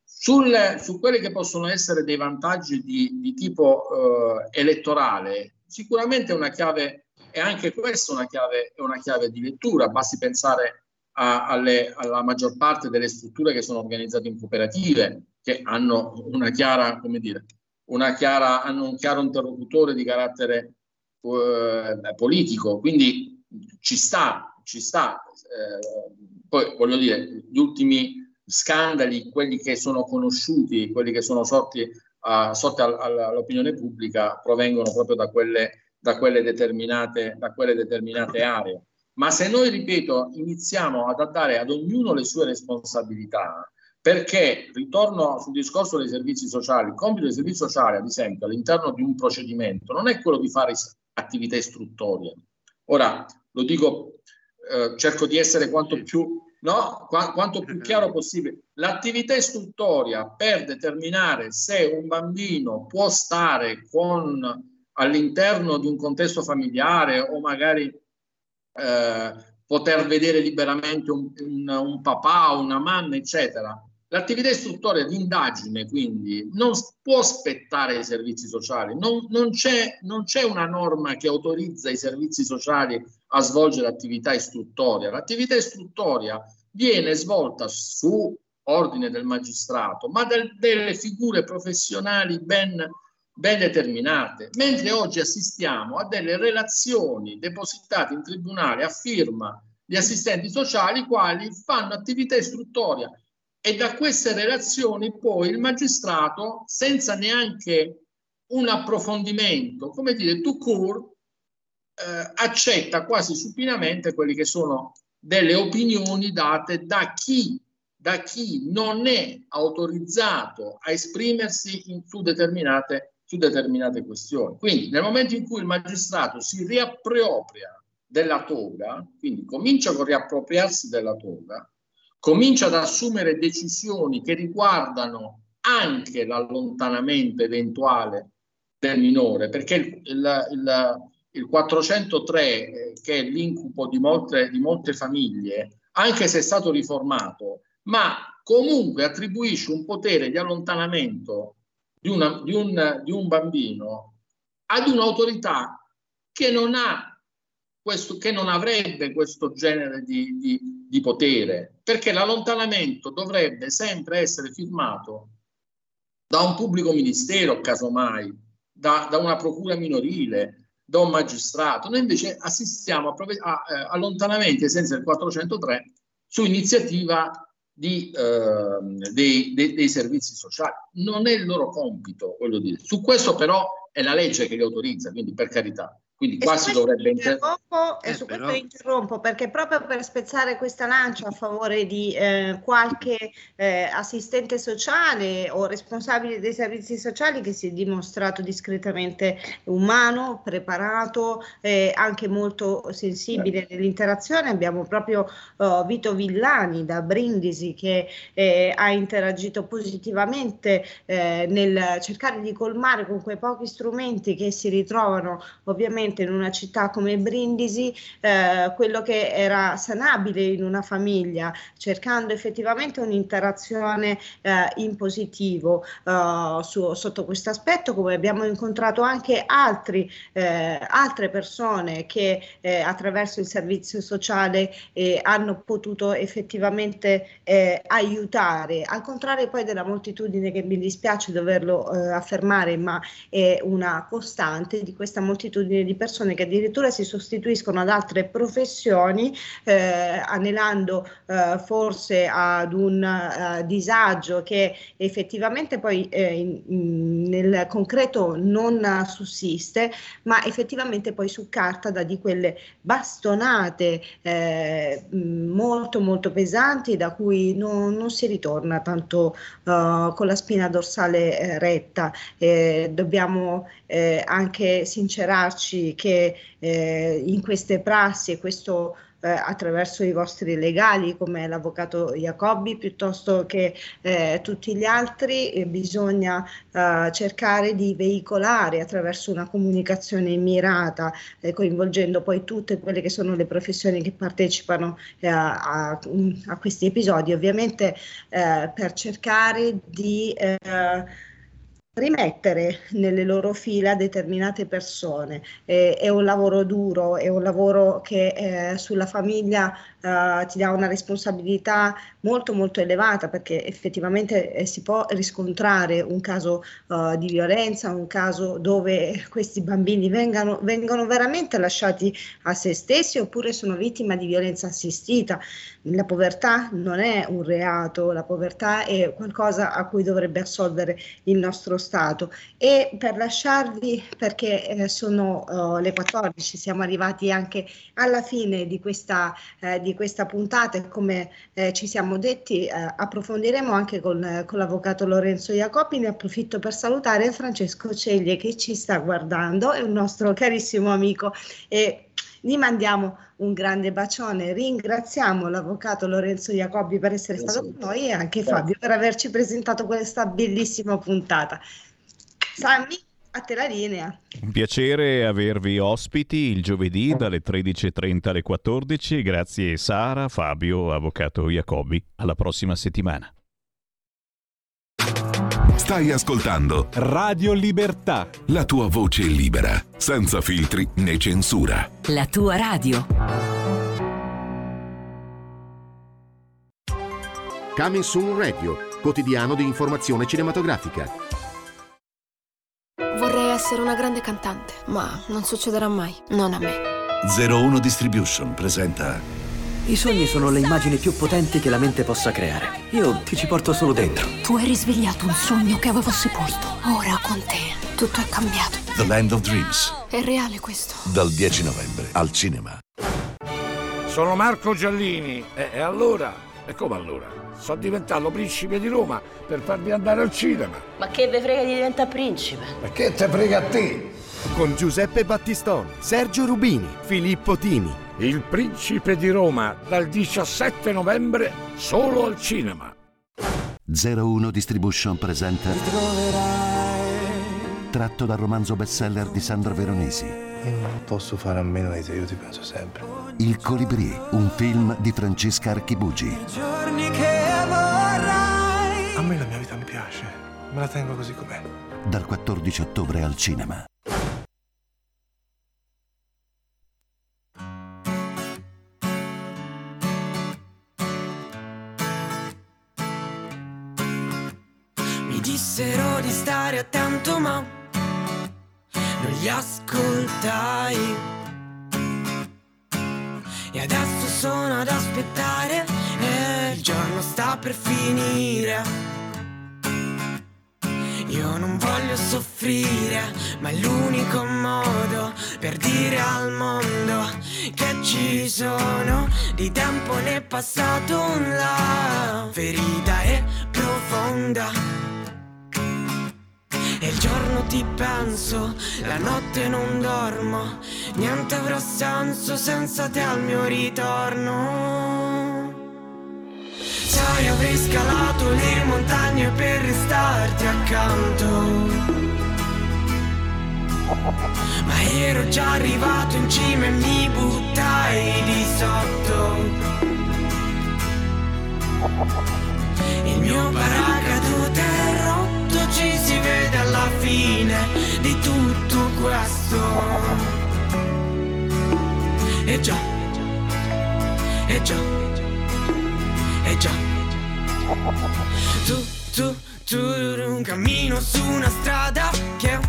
Speaker 9: Sul- su quelli che possono essere dei vantaggi di, di tipo eh, elettorale, sicuramente è una chiave, e anche questa una chiave, è una chiave di lettura, basti pensare a- alle- alla maggior parte delle strutture che sono organizzate in cooperative, che hanno una chiara, come dire, una chiara, hanno un chiaro interlocutore di carattere eh, politico, quindi ci sta, ci sta. Eh, poi voglio dire, gli ultimi scandali, quelli che sono conosciuti, quelli che sono sorti, a- sorti al- al- all'opinione pubblica, provengono proprio da quelle, da quelle determinate, da quelle determinate aree. Ma se noi, ripeto, iniziamo ad dare ad ognuno le sue responsabilità, perché ritorno sul discorso dei servizi sociali, il compito dei servizi sociali, ad esempio, all'interno di un procedimento, non è quello di fare attività istruttorie. Ora, lo dico, eh, cerco di essere quanto più, no? Qua- quanto più chiaro possibile. L'attività istruttoria per determinare se un bambino può stare con all'interno di un contesto familiare o magari eh, poter vedere liberamente un, un- un papà una mamma, eccetera. L'attività istruttoria di indagine, quindi, non può aspettare i servizi sociali. Non, non c'è, non c'è una norma che autorizza i servizi sociali a svolgere attività istruttoria. L'attività istruttoria viene svolta su ordine del magistrato, ma del- delle figure professionali ben, ben determinate, mentre oggi assistiamo a delle relazioni depositate in tribunale a firma di assistenti sociali quali fanno attività istruttoria e da queste relazioni poi il magistrato, senza neanche un approfondimento, come dire, tout court, eh, accetta quasi supinamente quelli che sono delle opinioni date da chi, da chi non è autorizzato a esprimersi in- su, determinate, su determinate questioni. Quindi nel momento in cui il magistrato si riappropria della toga, quindi comincia con riappropriarsi della toga, comincia ad assumere decisioni che riguardano anche l'allontanamento eventuale del minore, perché il, il- il- il 403, eh, che è l'incubo di molte, di molte famiglie, anche se è stato riformato, ma comunque attribuisce un potere di allontanamento di, una- di un, di un bambino ad un'autorità che non ha questo, che non avrebbe questo genere di, di- di potere, perché l'allontanamento dovrebbe sempre essere firmato da un pubblico ministero, casomai, da, da una procura minorile, da un magistrato. Noi invece assistiamo a, prove- a, eh, allontanamenti ai sensi del 403 su iniziativa di, ehm, dei, dei- dei servizi sociali. Non è il loro compito, voglio dire. Su questo però è la legge che li autorizza, quindi per carità. Quindi qua si dovrebbe inter-
Speaker 6: interrompo, e
Speaker 9: Eh,
Speaker 6: su
Speaker 9: però-
Speaker 6: questo interrompo perché proprio per spezzare questa lancia a favore di eh, qualche eh, assistente sociale o responsabile dei servizi sociali che si è dimostrato discretamente umano, preparato, eh, anche molto sensibile nell'interazione, abbiamo proprio eh, Vito Villani da Brindisi che eh, ha interagito positivamente eh, nel cercare di colmare con quei pochi strumenti che si ritrovano ovviamente in una città come Brindisi eh, quello che era sanabile in una famiglia, cercando effettivamente un'interazione eh, in positivo eh, su- sotto questo aspetto, come abbiamo incontrato anche altri, eh, altre persone che eh, attraverso il servizio sociale eh, hanno potuto effettivamente aiutare, al contrario poi della moltitudine che mi dispiace doverlo affermare, ma è una costante di questa moltitudine di persone che addirittura si sostituiscono ad altre professioni, eh, anelando eh, forse ad un eh, disagio che effettivamente poi eh, in- nel concreto non sussiste, ma effettivamente poi su carta dà di quelle bastonate eh, molto molto pesanti da cui non, non si ritorna tanto eh, con la spina dorsale retta. Dobbiamo anche sincerarci che eh, in queste prassi e questo eh, attraverso i vostri legali come l'avvocato Jacobi piuttosto che eh, tutti gli altri, eh, bisogna eh, cercare di veicolare attraverso una comunicazione mirata, eh, coinvolgendo poi tutte quelle che sono le professioni che partecipano eh, a, a- questi episodi, ovviamente per cercare di rimettere nelle loro fila determinate persone. Eh, è un lavoro duro, è un lavoro che eh, sulla famiglia eh, ti dà una responsabilità molto molto elevata perché effettivamente eh, si può riscontrare un caso eh, di violenza, un caso dove questi bambini vengano, vengono veramente lasciati a se stessi oppure sono vittima di violenza assistita. La povertà non è un reato, la povertà è qualcosa a cui dovrebbe assolvere il nostro Stato. E per lasciarvi, perché eh, sono eh, le 14, siamo arrivati anche alla fine di questa, eh, di questa puntata e come eh, ci siamo detti eh, approfondiremo anche con, con l'avvocato Lorenzo Jacopi. Ne approfitto per salutare Francesco Ceglie che ci sta guardando, è un nostro carissimo amico e gli mandiamo un grande bacione, ringraziamo l'avvocato Lorenzo Jacobi per essere stato con noi e anche Fabio per averci presentato questa bellissima puntata. Sammy, a te la linea.
Speaker 2: Un piacere avervi ospiti il giovedì dalle 13.30 alle 14. Grazie Sara, Fabio, avvocato Jacobi. Alla prossima settimana.
Speaker 10: Stai ascoltando
Speaker 11: Radio Libertà.
Speaker 10: la tua voce libera, senza filtri né censura.
Speaker 12: La tua radio.
Speaker 13: Coming Soon Radio, quotidiano di informazione cinematografica.
Speaker 14: Vorrei essere una grande cantante, ma non succederà mai. Non a me.
Speaker 15: 01 Distribution presenta
Speaker 16: I sogni sono le immagini più potenti che la mente possa creare. Io ti ci porto solo dentro.
Speaker 14: Tu hai risvegliato un sogno che avevo sepolto. Ora con te tutto è cambiato.
Speaker 15: The Land of Dreams,
Speaker 14: È reale questo.
Speaker 15: dal 10 novembre al cinema.
Speaker 17: Sono Marco Giallini e, e allora? E come allora? Sono diventato principe di Roma per farvi andare al cinema.
Speaker 18: Ma che ve frega di diventare principe?
Speaker 17: Ma che te frega a te?
Speaker 13: Con Giuseppe Battistoni, Sergio Rubini, Filippo Timi.
Speaker 17: Il principe di Roma dal 17 novembre solo al cinema.
Speaker 15: 01 Distribution presenta Tratto dal romanzo bestseller di Sandro Veronesi.
Speaker 19: Non posso fare a meno di te, io ti penso sempre.
Speaker 15: Il Colibrì, un film di Francesca Archibugi.
Speaker 20: Giorni che vorrai
Speaker 19: A me la mia vita mi piace, me la tengo così com'è.
Speaker 15: Dal 14 ottobre al cinema.
Speaker 20: Mi dissero di stare attento ma non li ascoltai E adesso sono ad aspettare e il giorno sta per finire io non voglio soffrire, ma è l'unico modo per dire al mondo che ci sono. Di tempo ne è passato un la ferita è profonda. Il giorno ti penso, la notte non dormo, niente avrà senso senza te al mio ritorno. Sai, avrei scalato le montagne per restarti accanto. Ma ero già arrivato in cima e mi buttai di sotto. Il mio paracadute è rotto, ci si vede di tutto questo. E già, e già e già. Tu, tu, tu, un cammino su una strada che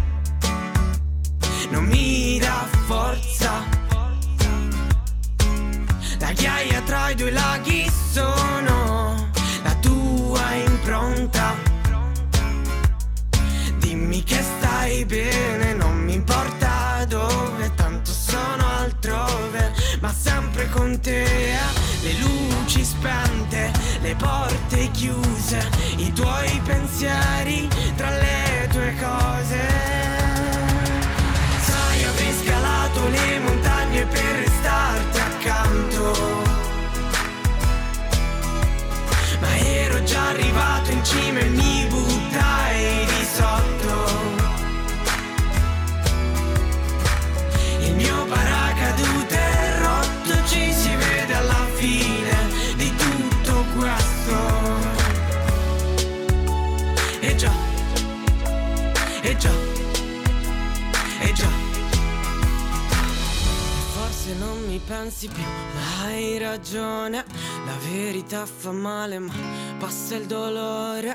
Speaker 20: non mi dà forza. La ghiaia tra i due laghi sono la tua impronta che stai bene, non mi importa dove, tanto sono altrove, ma sempre con te. Eh. Le luci spente, le porte chiuse, i tuoi pensieri tra le tue cose. Sai, avrei scalato le montagne per restarti accanto. Ma ero già arrivato in cima e mi buttai paracadute rotto, ci si vede alla fine di tutto questo. E già, e già, e già. Forse non mi pensi più, ma hai ragione. La verità fa male, ma passa il dolore.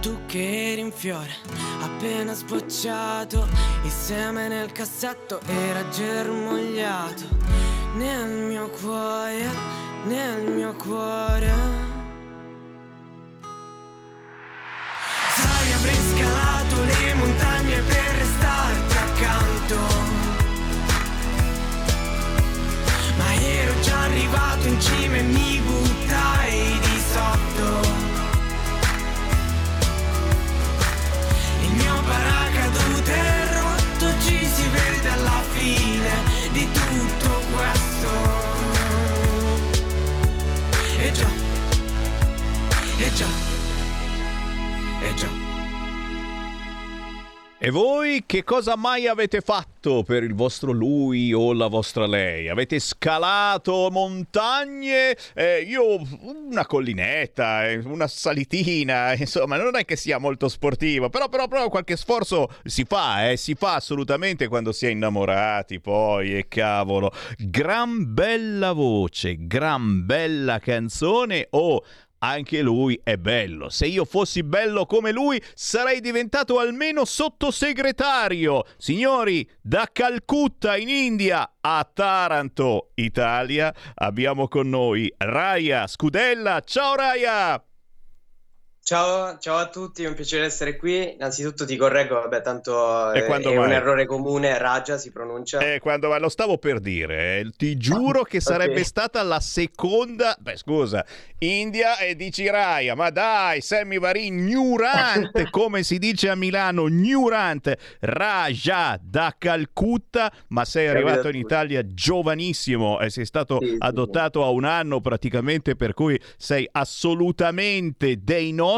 Speaker 20: Tu che eri in fiore, appena sbocciato, il seme nel cassetto era germogliato. Nel mio cuore, nel mio cuore. Sai, avrei scalato le montagne per restarti accanto. Ma ero già arrivato in cima e mi buttai E
Speaker 2: voi che cosa mai avete fatto per il vostro lui o la vostra lei? Avete scalato montagne? Eh, io una collinetta, eh, una salitina, insomma, non è che sia molto sportivo, però, però, però qualche sforzo si fa, eh, si fa assolutamente quando si è innamorati poi, e cavolo. Gran bella voce, gran bella canzone o... Anche lui è bello. Se io fossi bello come lui, sarei diventato almeno sottosegretario. Signori, da Calcutta in India a Taranto, Italia, abbiamo con noi Raya Scudella. Ciao Raya!
Speaker 21: Ciao, ciao a tutti, è un piacere essere qui. Innanzitutto ti correggo, vabbè, tanto
Speaker 2: quando
Speaker 21: è un errore comune, Raja si pronuncia.
Speaker 2: Eh, quando lo stavo per dire, eh, ti giuro che sarebbe
Speaker 21: Ok.
Speaker 2: stata la seconda. Beh, scusa, India e dici Raya, ma dai, Sammy Varin, Nurant, come si dice a Milano, Nurant, Raja da Calcutta, ma sei arrivato in. Italia giovanissimo e sei stato adottato a un anno praticamente, per cui sei assolutamente dei nostri,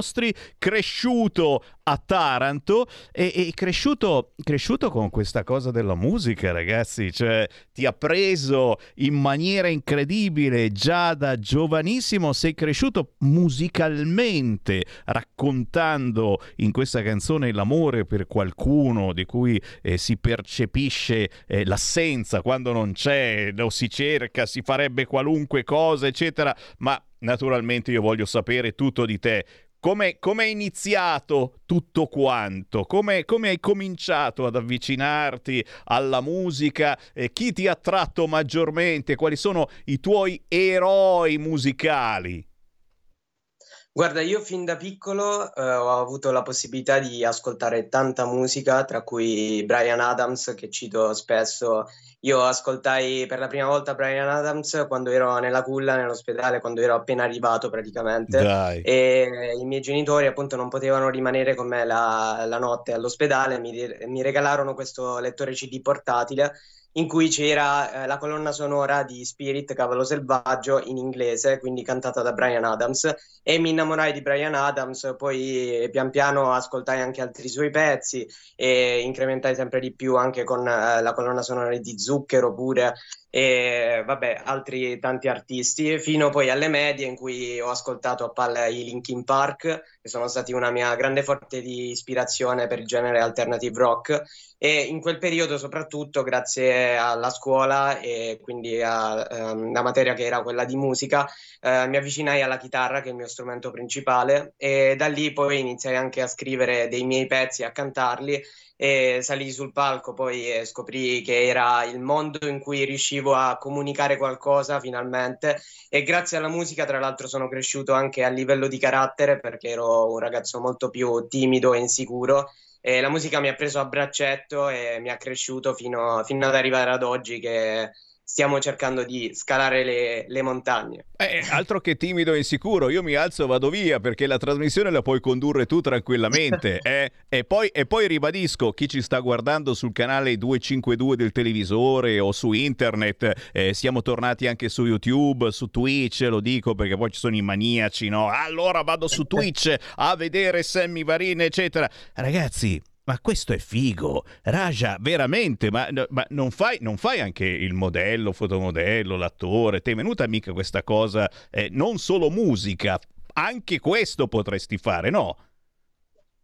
Speaker 2: cresciuto a Taranto e, e cresciuto, cresciuto con questa cosa della musica, ragazzi, cioè ti ha preso in maniera incredibile già da giovanissimo, sei cresciuto musicalmente raccontando in questa canzone l'amore per qualcuno di cui eh, si percepisce eh, l'assenza quando non c'è, lo si cerca, si farebbe qualunque cosa, eccetera, ma naturalmente io voglio sapere tutto di te. Come come è iniziato tutto quanto? Come, come hai cominciato ad avvicinarti alla musica? Eh, chi ti ha attratto maggiormente? Quali sono i tuoi eroi musicali?
Speaker 21: Guarda, io fin da piccolo eh, ho avuto la possibilità di ascoltare tanta musica, tra cui Brian Adams, che cito spesso. Io ascoltai per la prima volta Brian Adams quando ero nella culla, nell'ospedale, quando ero appena arrivato praticamente.
Speaker 2: Dai.
Speaker 21: E i miei genitori appunto non potevano rimanere con me la, la notte all'ospedale, mi, mi regalarono questo lettore CD portatile in cui c'era eh, la colonna sonora di Spirit, Cavallo Selvaggio, in inglese, quindi cantata da Brian Adams, e mi innamorai di Brian Adams, poi pian piano ascoltai anche altri suoi pezzi e incrementai sempre di più anche con eh, la colonna sonora di Zucchero pure, e vabbè, altri tanti artisti, fino poi alle medie in cui ho ascoltato a palla i Linkin Park, che sono stati una mia grande fonte di ispirazione per il genere alternative rock, e in quel periodo soprattutto grazie alla scuola e quindi alla materia che era quella di musica, eh, mi avvicinai alla chitarra che è il mio strumento principale e da lì poi iniziai anche a scrivere dei miei pezzi, a cantarli e salì sul palco poi e scoprì che era il mondo in cui riuscivo a comunicare qualcosa finalmente. E grazie alla musica tra l'altro sono cresciuto anche a livello di carattere perché ero un ragazzo molto più timido e insicuro. E la musica mi ha preso a braccetto e mi ha cresciuto fino, fino ad arrivare ad oggi che stiamo cercando di scalare le, le montagne.
Speaker 2: Eh, altro che timido e insicuro, io mi alzo e vado via perché la trasmissione la puoi condurre tu tranquillamente. eh. E, poi, e poi ribadisco, chi ci sta guardando sul canale 252 del televisore o su internet, eh, siamo tornati anche su YouTube, su Twitch, lo dico perché poi ci sono i maniaci, no? Allora vado su Twitch a vedere Sammy Varin, eccetera. Ragazzi, ma questo è figo, Raja, veramente, ma, ma non, fai, non, fai, anche il modello, fotomodello, l'attore, ti è venuta mica questa cosa, eh, non solo musica, anche questo potresti fare, no?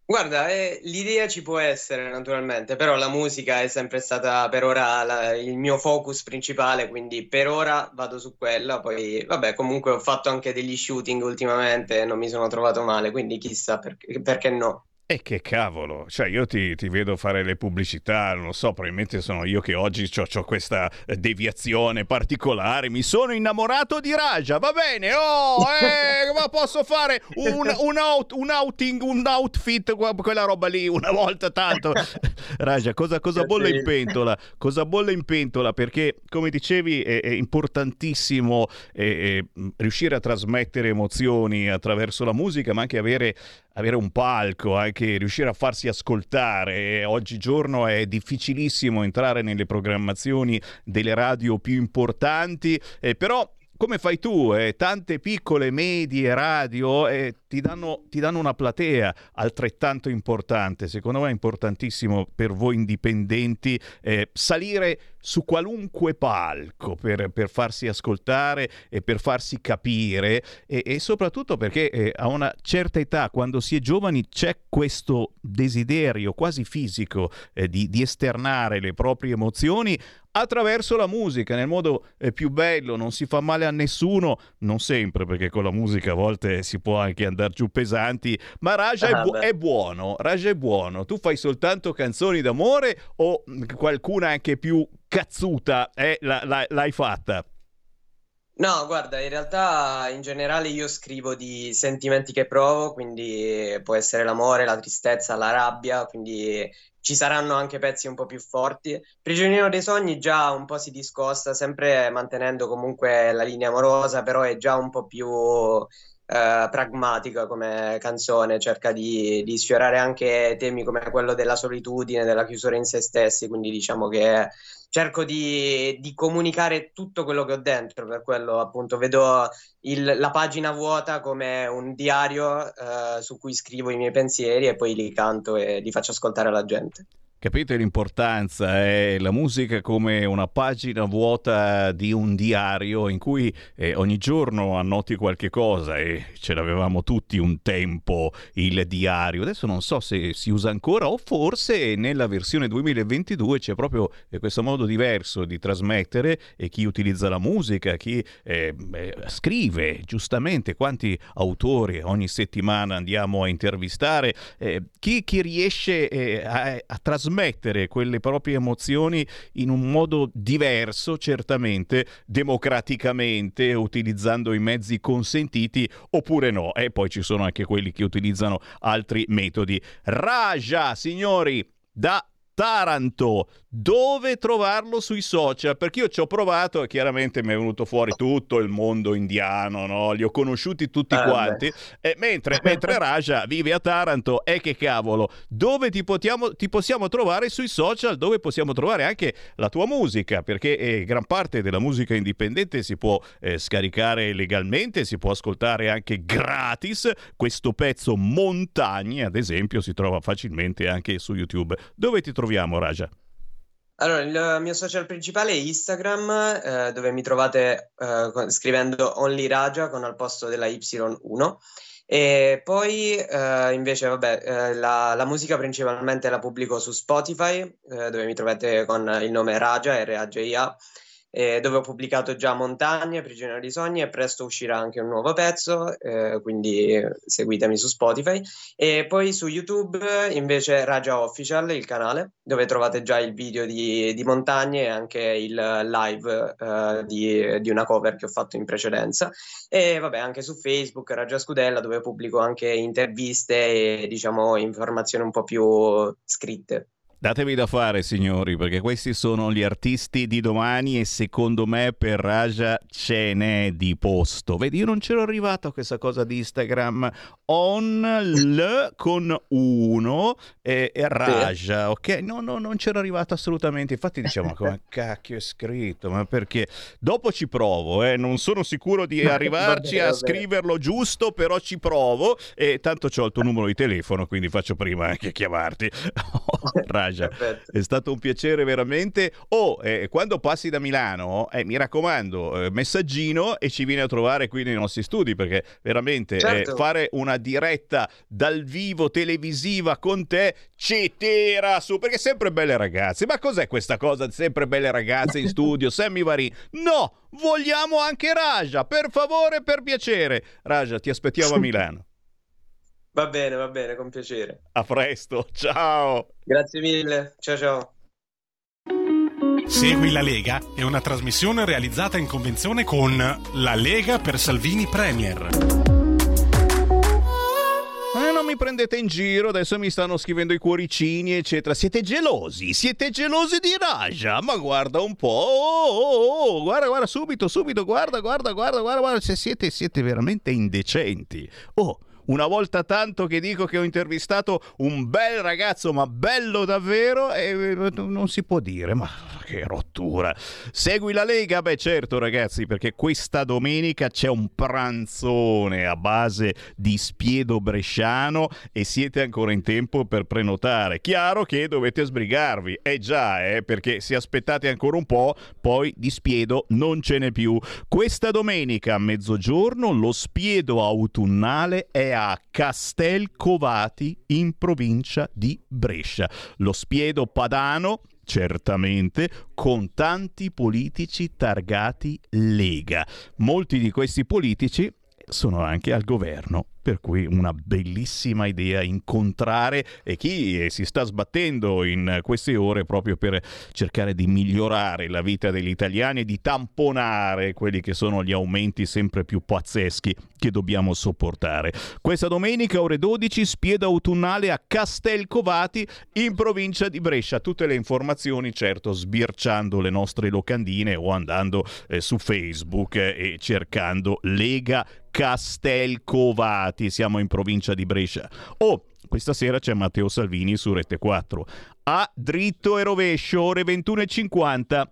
Speaker 21: Guarda, eh, l'idea ci può essere naturalmente, però la musica è sempre stata per ora la, il mio focus principale, quindi per ora vado su quella, poi vabbè comunque ho fatto anche degli shooting ultimamente e non mi sono trovato male, quindi chissà per, perché no.
Speaker 2: E che cavolo, cioè io ti, ti, vedo fare le pubblicità, non lo so, probabilmente sono io che oggi ho questa deviazione particolare, mi sono innamorato di Raja, va bene, oh, eh, ma posso fare un, un, out, un, outing, un outfit, quella roba lì, una volta tanto. Raja, cosa, cosa bolle in pentola? Cosa bolle in pentola? Perché, come dicevi, è, è importantissimo è, riuscire a trasmettere emozioni attraverso la musica, ma anche avere avere un palco, anche riuscire a farsi ascoltare. Oggigiorno è difficilissimo entrare nelle programmazioni delle radio più importanti, eh, però come fai tu, eh, tante piccole, medie radio eh, ti, danno, ti, danno, una platea altrettanto importante. Secondo me è importantissimo per voi indipendenti eh, salire su qualunque palco per, per, farsi ascoltare e per farsi capire e, e soprattutto perché eh, a una certa età, quando si è giovani, c'è questo desiderio quasi fisico eh, di, di esternare le proprie emozioni attraverso la musica nel modo eh, più bello, non si fa male a nessuno, non sempre perché con la musica a volte si può anche andare giù pesanti, ma Raja ah, è, bu- è, buono, Raja è buono, tu fai soltanto canzoni d'amore o qualcuna anche più cazzuta eh, la, la, l'hai fatta?
Speaker 21: No, guarda, in realtà in generale io scrivo di sentimenti che provo, quindi può essere l'amore, la tristezza, la rabbia, quindi ci saranno anche pezzi un po' più forti. Prigioniero dei sogni già un po' si discosta, sempre mantenendo comunque la linea amorosa, però è già un po' più eh, pragmatica come canzone, cerca di, di, sfiorare anche temi come quello della solitudine, della chiusura in se stessi, quindi diciamo che cerco di, di comunicare tutto quello che ho dentro, per quello appunto vedo il, la pagina vuota come un diario eh, su cui scrivo i miei pensieri e poi li canto e li faccio ascoltare alla gente.
Speaker 2: Capite l'importanza? È la musica come una pagina vuota di un diario in cui eh, ogni giorno annoti qualche cosa e ce l'avevamo tutti un tempo il diario. Adesso non so se si usa ancora o forse nella versione 2022 c'è proprio eh, questo modo diverso di trasmettere e chi utilizza la musica, chi eh, scrive giustamente quanti autori ogni settimana andiamo a intervistare, eh, chi, chi, riesce eh, a, a trasmettere trasmettere quelle proprie emozioni in un modo diverso, certamente, democraticamente, utilizzando i mezzi consentiti, oppure no. E poi ci sono anche quelli che utilizzano altri metodi. Raja, signori, da Taranto, dove trovarlo sui social? Perché io ci ho provato e chiaramente mi è venuto fuori tutto il mondo indiano, no? li ho conosciuti tutti ah, quanti, e mentre, mentre, Raja vive a Taranto, e che cavolo, dove ti, potiamo, ti, possiamo trovare sui social, dove possiamo trovare anche la tua musica, perché eh, gran parte della musica indipendente si può eh, scaricare legalmente, si può ascoltare anche gratis, questo pezzo Montagne, ad esempio, si trova facilmente anche su YouTube. Dove ti troviamo? Troviamo, Raja?
Speaker 21: Allora, il mio social principale è Instagram, eh, dove mi trovate eh, scrivendo Only Raja con al posto della Y1. E poi eh, invece, vabbè, eh, la, la, musica principalmente la pubblico su Spotify, eh, dove mi trovate con il nome Raja, R-A-J-A eh, dove ho pubblicato già Montagne, Prigioniero di Sogni e presto uscirà anche un nuovo pezzo, eh, quindi seguitemi su Spotify. E poi su YouTube invece Raja Official, il canale, dove trovate già il video di, di Montagne e anche il live eh, di, di, una cover che ho fatto in precedenza. E vabbè, anche su Facebook Raja Scudella, dove pubblico anche interviste e diciamo informazioni un po' più scritte.
Speaker 2: Datevi da fare, signori, perché questi sono gli artisti di domani e secondo me per Raja ce n'è di posto. Vedi, io non c'ero arrivato a questa cosa di Instagram. On l con uno e, e Raja, ok? No, no, non c'ero arrivato assolutamente. Infatti diciamo, come cacchio è scritto? Ma perché? Dopo ci provo, eh? non sono sicuro di
Speaker 21: Va
Speaker 2: arrivarci a scriverlo giusto, però ci provo e tanto ho il tuo numero di telefono, quindi faccio prima anche chiamarti. Raja, è stato un piacere veramente. Oh, eh, quando passi da Milano, eh, mi raccomando, eh, messaggino e ci vieni a trovare qui nei nostri studi perché veramente eh,
Speaker 21: Certo.
Speaker 2: fare una diretta dal vivo televisiva con te ci tira su perché sempre belle ragazze. Ma cos'è questa cosa sempre belle ragazze in studio? Sammy Varin? No, vogliamo anche Raja, per favore, per piacere. Raja, ti aspettiamo a Milano.
Speaker 21: Va bene, va bene, con piacere.
Speaker 2: A presto, ciao.
Speaker 21: Grazie mille. Ciao ciao.
Speaker 11: Segui la Lega è una trasmissione realizzata in convenzione con La Lega per Salvini Premier.
Speaker 2: Eh, non mi prendete in giro, adesso mi stanno scrivendo i cuoricini, eccetera. Siete gelosi? Siete gelosi di Raja? Ma guarda un po'. Oh, oh, oh, guarda, guarda, subito, subito, guarda, guarda, guarda, guarda, guarda. Se siete, siete veramente indecenti. Oh. Una volta tanto che dico che ho intervistato un bel ragazzo, ma bello davvero, e eh, non si può dire, ma che rottura. Segui la Lega? Beh certo ragazzi, perché questa domenica c'è un pranzone a base di spiedo bresciano e siete ancora in tempo per prenotare. Chiaro che dovete sbrigarvi, eh già, eh, perché se aspettate ancora un po', poi di spiedo non ce n'è più. Questa domenica a mezzogiorno lo spiedo autunnale è a Castelcovati in provincia di Brescia. Lo spiedo padano certamente con tanti politici targati Lega. Molti di questi politici sono anche al governo. Per cui una bellissima idea incontrare chi si sta sbattendo in queste ore proprio per cercare di migliorare la vita degli italiani e di tamponare quelli che sono gli aumenti sempre più pazzeschi che dobbiamo sopportare. Questa domenica ore 12 spieda autunnale a Castelcovati in provincia di Brescia. Tutte le informazioni certo sbirciando le nostre locandine o andando eh, su Facebook eh, e cercando Lega Castelcovati, siamo in provincia di Brescia. Oh, questa sera c'è Matteo Salvini su Rete 4. A dritto e rovescio, ore 21.50.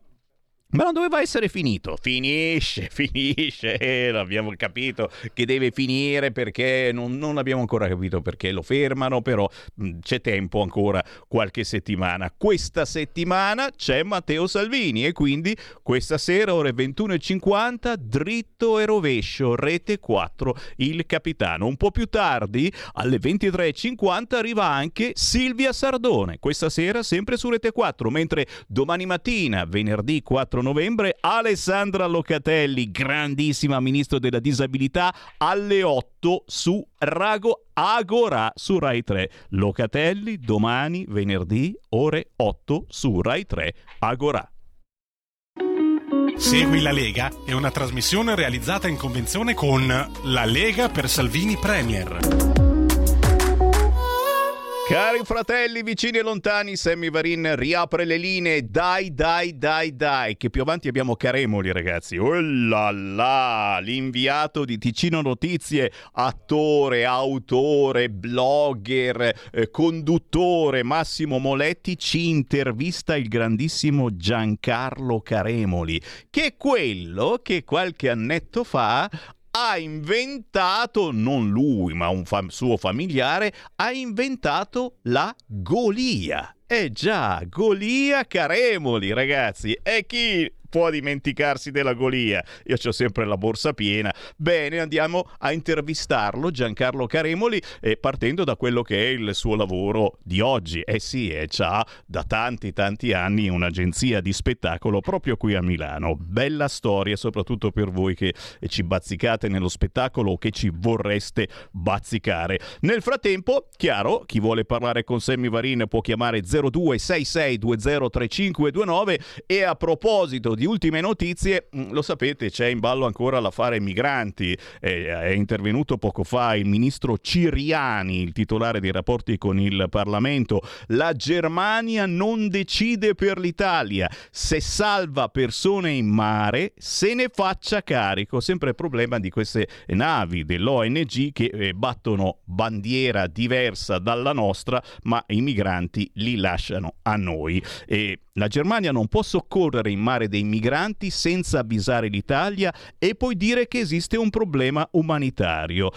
Speaker 2: Ma non doveva essere finito. Finisce, finisce. Eh, l'abbiamo capito che deve finire perché non, non abbiamo ancora capito perché lo fermano, però mh, c'è tempo ancora qualche settimana. Questa settimana c'è Matteo Salvini e quindi questa sera ore 21.50 dritto e rovescio, rete 4, il capitano. Un po' più tardi, alle 23.50 arriva anche Silvia Sardone. Questa sera sempre su rete 4, mentre domani mattina, venerdì 4 novembre, Alessandra Locatelli, grandissima ministro della disabilità, alle 8 su Rago Agora su Rai 3. Locatelli domani venerdì ore 8 su Rai 3 Agora.
Speaker 11: Segui la Lega è una trasmissione realizzata in convenzione con La Lega per Salvini Premier.
Speaker 2: Cari fratelli, vicini e lontani, Sammy Varin riapre le linee. Dai, dai, dai, dai. Che più avanti abbiamo Caremoli, ragazzi. Oh là là, l'inviato di Ticino Notizie, attore, autore, blogger, eh, conduttore Massimo Moletti ci intervista il grandissimo Giancarlo Caremoli, che è quello che qualche annetto fa ha inventato, non lui, ma un fam- suo familiare, ha inventato la Golia. Eh già, Golia Caremoli, ragazzi. E chi può dimenticarsi della Golia? Io ho sempre la borsa piena. Bene, andiamo a intervistarlo, Giancarlo Caremoli, eh, partendo da quello che è il suo lavoro di oggi. Eh sì, è già da tanti tanti anni un'agenzia di spettacolo proprio qui a Milano. Bella storia, soprattutto per voi che ci bazzicate nello spettacolo o che ci vorreste bazzicare. Nel frattempo, chiaro, chi vuole parlare con Sammy Varin può chiamare 0266203529 e a proposito di di ultime notizie, mh, lo sapete, c'è in ballo ancora l'affare migranti. Eh, è intervenuto poco fa il ministro Ciriani, il titolare dei rapporti con il Parlamento. La Germania non decide per l'Italia. Se salva persone in mare, se ne faccia carico. Sempre il problema di queste navi dell'ONG che eh, battono bandiera diversa dalla nostra, ma i migranti li lasciano a noi. E la Germania non può soccorrere in mare dei migranti senza avvisare l'Italia e poi dire che esiste un problema umanitario.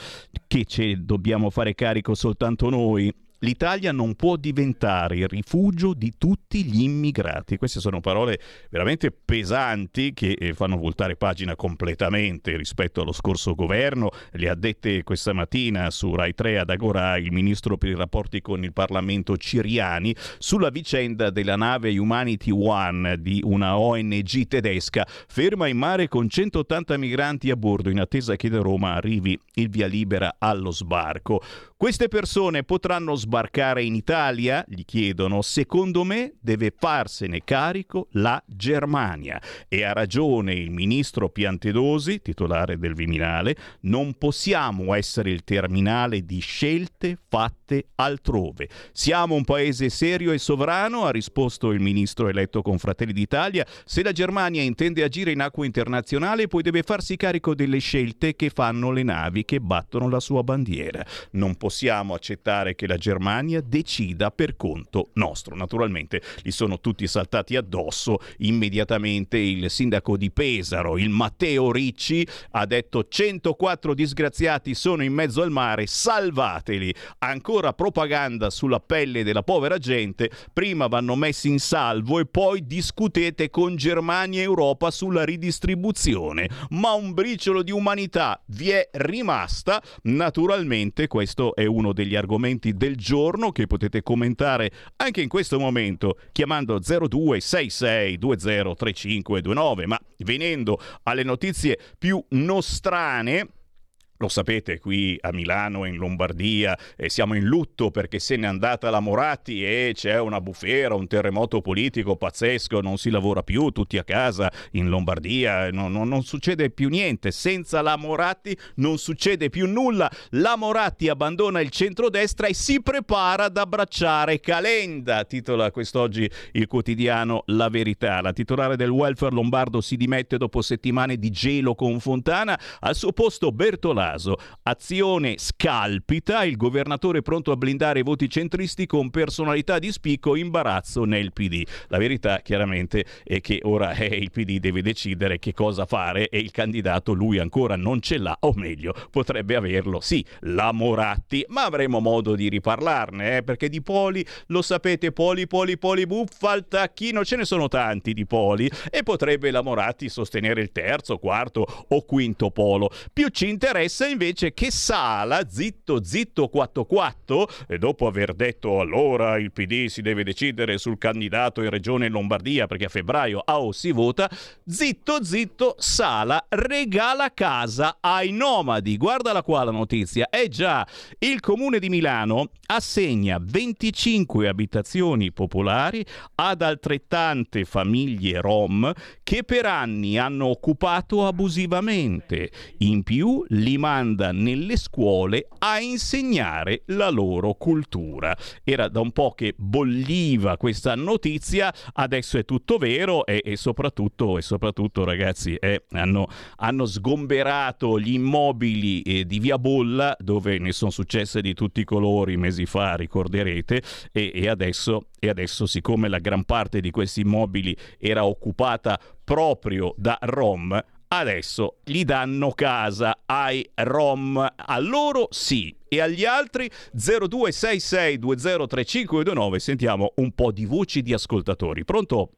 Speaker 2: Che ce dobbiamo fare carico soltanto noi? L'Italia non può diventare il rifugio di tutti gli immigrati. Queste sono parole veramente pesanti che eh, fanno voltare pagina completamente rispetto allo scorso governo. Le ha dette questa mattina su Rai 3 ad Agora il ministro per i rapporti con il Parlamento Ciriani sulla vicenda della nave Humanity One di una ONG tedesca ferma in mare con 180 migranti a bordo in attesa che da Roma arrivi il via libera allo sbarco. Queste persone potranno sbarcare in Italia? Gli chiedono. Secondo me deve farsene carico la Germania. E ha ragione il ministro Piantedosi, titolare del Viminale, non possiamo essere il terminale di scelte fatte altrove. Siamo un paese serio e sovrano, ha risposto il ministro eletto con Fratelli d'Italia. Se la Germania intende agire in acqua internazionale, poi deve farsi carico delle scelte che fanno le navi che battono la sua bandiera. Non possiamo accettare che la Germania decida per conto nostro. Naturalmente gli sono tutti saltati addosso immediatamente il sindaco di Pesaro, il Matteo Ricci, ha detto 104 disgraziati sono in mezzo al mare, salvateli. Ancora propaganda sulla pelle della povera gente, prima vanno messi in salvo e poi discutete con Germania e Europa sulla ridistribuzione. Ma un briciolo di umanità vi è rimasta. Naturalmente questo è uno degli argomenti del giorno che potete commentare anche in questo momento chiamando 0266203529. Ma venendo alle notizie più nostrane, lo sapete, qui a Milano in Lombardia eh, siamo in lutto perché se n'è andata la Moratti e c'è una bufera, un terremoto politico pazzesco, non si lavora più, tutti a casa in Lombardia, no- no- non succede più niente. Senza la Moratti non succede più nulla. La Moratti abbandona il centrodestra e si prepara ad abbracciare Calenda, titola quest'oggi il quotidiano La Verità. La titolare del welfare lombardo si dimette dopo settimane di gelo con Fontana, al suo posto Bertolaso. Azione scalpita, il governatore pronto a blindare i voti centristi con personalità di spicco, imbarazzo nel PD. La verità chiaramente è che ora eh, il PD deve decidere che cosa fare e il candidato lui ancora non ce l'ha, o meglio, potrebbe averlo, sì, la Moratti, ma avremo modo di riparlarne, eh, perché di poli, lo sapete, poli, poli, poli, buffa, al tacchino, ce ne sono tanti di poli e potrebbe la Moratti sostenere il terzo, quarto o quinto polo. Più ci interessa invece che Sala, zitto, zitto, quatto, quatto, e dopo aver detto allora il PD si deve decidere sul candidato in regione Lombardia perché a febbraio a o si vota, zitto, zitto, Sala regala casa ai nomadi. Guardala qua la notizia. Eh già, il comune di Milano assegna 25 abitazioni popolari ad altrettante famiglie rom che per anni hanno occupato abusivamente. In più li manda nelle scuole a insegnare la loro cultura. Era da un po' che bolliva questa notizia, adesso è tutto vero e, e soprattutto, e soprattutto ragazzi eh, hanno, hanno sgomberato gli immobili eh, di Via Bolla dove ne sono successe di tutti i colori mesi fa, ricorderete, e, e adesso, e adesso siccome la gran parte di questi immobili era occupata proprio da Rom, adesso gli danno casa ai Rom. A loro sì. E agli altri 0266203529 sentiamo un po' di voci di ascoltatori. Pronto?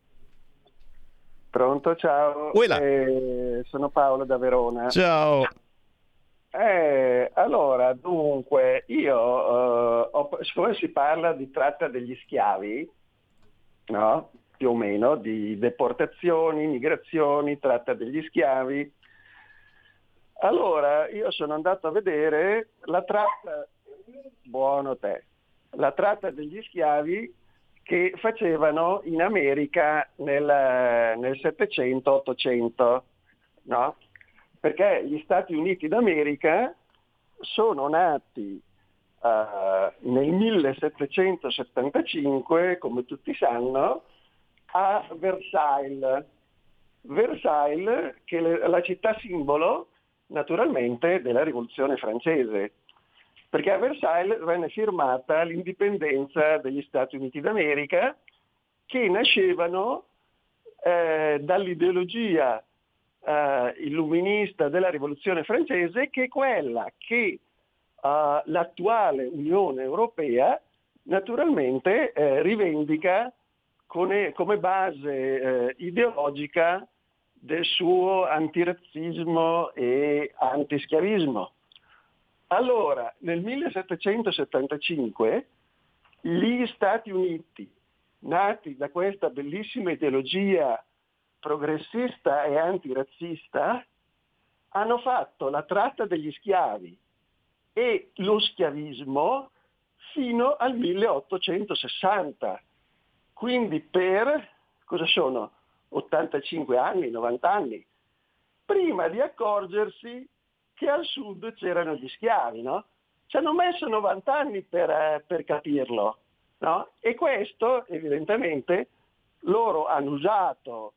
Speaker 22: Pronto, ciao. Eh, sono Paolo da Verona.
Speaker 2: Ciao.
Speaker 22: Eh, allora, dunque, io, eh, ho- siccome si parla di tratta degli schiavi, no? Più o meno, di deportazioni, migrazioni, tratta degli schiavi, allora io sono andato a vedere la tratta, buono te, la tratta degli schiavi che facevano in America nel, nel 700-800, no? Perché gli Stati Uniti d'America sono nati eh, nel 1775, come tutti sanno, a Versailles. Versailles, che è la città simbolo naturalmente della rivoluzione francese, perché a Versailles venne firmata l'indipendenza degli Stati Uniti d'America che nascevano eh, dall'ideologia eh, illuminista della rivoluzione francese che è quella che eh, l'attuale Unione Europea naturalmente eh, rivendica come, come base eh, ideologica del suo antirazzismo e antischiavismo. Allora, nel 1775 gli Stati Uniti, nati da questa bellissima ideologia progressista e antirazzista, hanno fatto la tratta degli schiavi e lo schiavismo fino al 1860. Quindi per, cosa sono? 85 anni, 90 anni, prima di accorgersi che al sud c'erano gli schiavi, no? Ci hanno messo 90 anni per, eh, per capirlo, no? E questo, evidentemente, loro hanno usato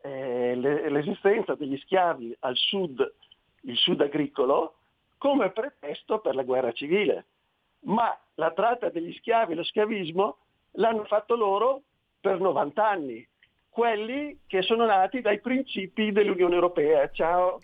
Speaker 22: eh, le- l'esistenza degli schiavi al sud, il sud agricolo, come pretesto per la guerra civile. Ma la tratta degli schiavi, lo schiavismo, l'hanno fatto loro per 90 anni, quelli che sono nati dai principi dell'Unione Europea. Ciao.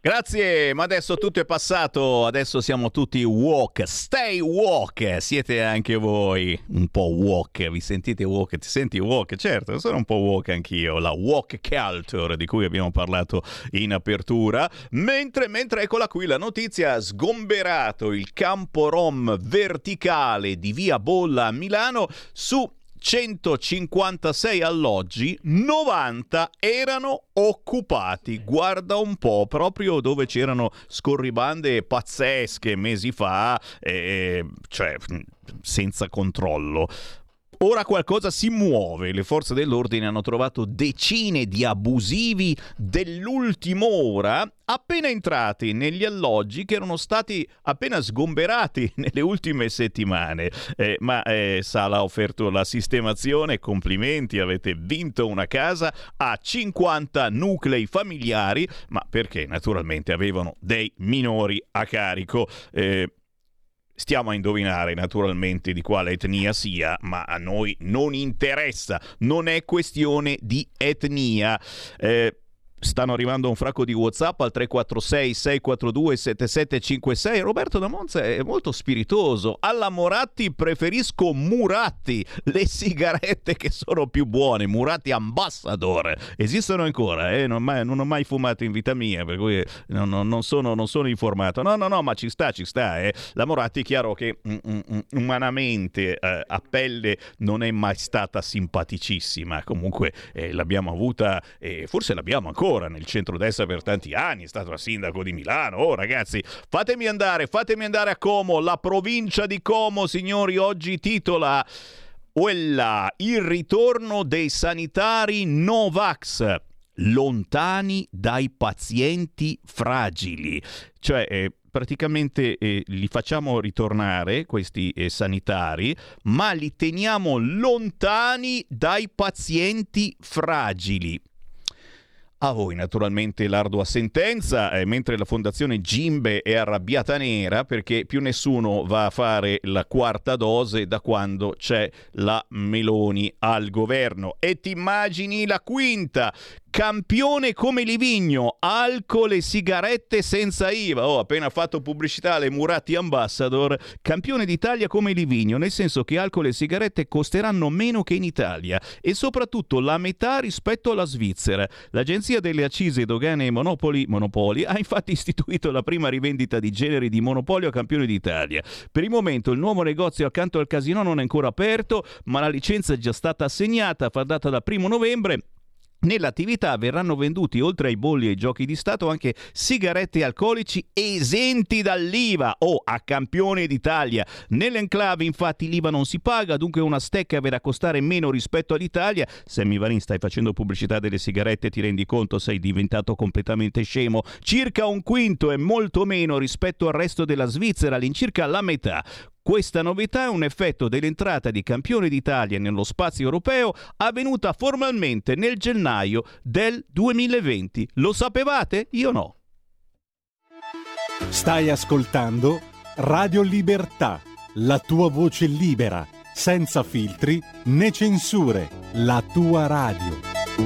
Speaker 2: Grazie, ma adesso tutto è passato, adesso siamo tutti walk, stay walk, siete anche voi un po' walk, vi sentite walk, ti senti walk? Certo, sono un po' walk anch'io, la walk culture di cui abbiamo parlato in apertura, mentre, mentre eccola qui la notizia, sgomberato il campo rom verticale di via Bolla a Milano su 156 alloggi, 90 erano occupati. Guarda un po', proprio dove c'erano scorribande pazzesche mesi fa, eh, cioè senza controllo. Ora qualcosa si muove, le forze dell'ordine hanno trovato decine di abusivi dell'ultima ora appena entrati negli alloggi che erano stati appena sgomberati nelle ultime settimane. Eh, ma eh, Sala ha offerto la sistemazione, complimenti, avete vinto una casa a 50 nuclei familiari, ma perché naturalmente avevano dei minori a carico. Eh, Stiamo a indovinare naturalmente di quale etnia sia, ma a noi non interessa, non è questione di etnia. Eh, Stanno arrivando un fracco di WhatsApp al 346 642 7756. Roberto da Monza è molto spiritoso. Alla Moratti preferisco Muratti, le sigarette che sono più buone. Muratti Ambassador esistono ancora, eh? non, mai- non ho mai fumato in vita mia, per cui non, non- non sono, non sono informato. No, no, no, ma ci sta, ci sta. eh. La Moratti chiaro che mm, mm, mm, umanamente eh, a pelle non è mai stata simpaticissima. Comunque eh, l'abbiamo avuta, e forse l'abbiamo ancora nel centrodestra per tanti anni, è stato sindaco di Milano. Oh ragazzi, fatemi andare, fatemi andare a Como, la provincia di Como, signori, oggi titola Quella, il ritorno dei sanitari Novax lontani dai pazienti fragili. Cioè, eh, praticamente eh, li facciamo ritornare, questi eh, sanitari, ma li teniamo lontani dai pazienti fragili. A voi naturalmente l'ardua sentenza, eh, mentre la fondazione Gimbe è arrabbiata nera perché più nessuno va a fare la quarta dose da quando c'è la Meloni al governo. E ti immagini la quinta? Campione come Livigno, alcol e sigarette senza IVA. Oh, appena fatto pubblicità alle Murati Ambassador, campione d'Italia come Livigno, nel senso che alcol e sigarette costeranno meno che in Italia e soprattutto la metà rispetto alla Svizzera. L'Agenzia delle Accise, Dogane e Monopoli, Monopoli ha infatti istituito la prima rivendita di generi di monopolio a campione d'Italia. Per il momento il nuovo negozio accanto al casino non è ancora aperto, ma la licenza è già stata assegnata, fa data da primo novembre Nell'attività verranno venduti oltre ai bolli e ai giochi di Stato anche sigarette alcolici esenti dall'IVA o a campione d'Italia. Nell'enclave infatti l'IVA non si paga, dunque una stecca verrà a costare meno rispetto all'Italia. Sammy Varin stai facendo pubblicità delle sigarette, ti rendi conto sei diventato completamente scemo. Circa un quinto è molto meno rispetto al resto della Svizzera, all'incirca la metà. Questa novità è un effetto dell'entrata di campione d'Italia nello spazio europeo avvenuta formalmente nel gennaio del 2020. Lo sapevate? Io no.
Speaker 23: Stai ascoltando Radio Libertà, la tua voce libera, senza filtri né censure, la tua radio.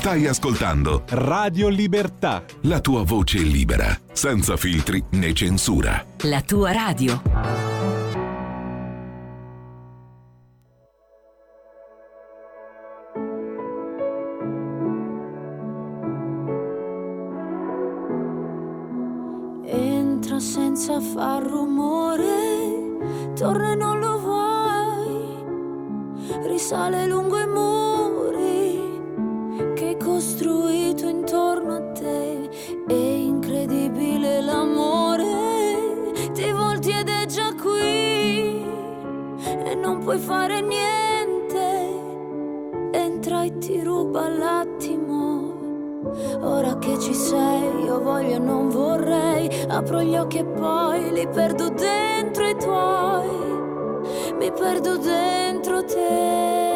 Speaker 10: Stai ascoltando
Speaker 23: Radio Libertà.
Speaker 10: la tua voce libera, senza filtri né censura.
Speaker 12: La tua radio.
Speaker 5: Entra senza far rumore, torna e non lo vuoi, risale lungo i muri costruito intorno a te. È incredibile l'amore, ti volti ed è già qui e non puoi fare niente. Entra e ti ruba l'attimo. Ora che ci sei, io voglio e non vorrei. Apro gli occhi e poi li perdo dentro i tuoi. Mi perdo dentro te.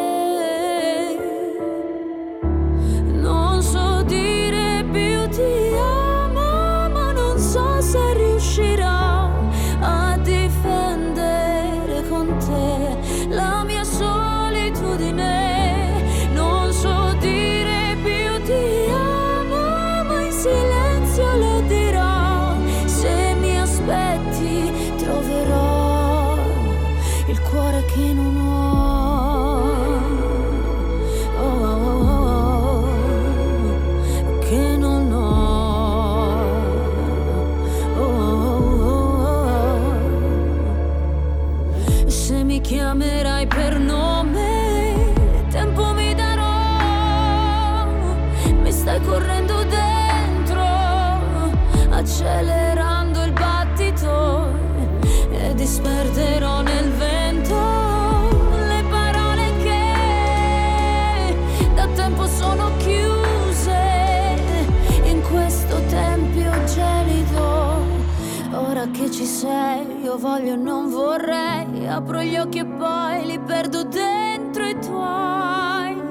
Speaker 5: Sei, io voglio e non vorrei. Apro gli occhi e poi li perdo dentro i tuoi.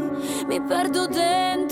Speaker 5: Mi perdo dentro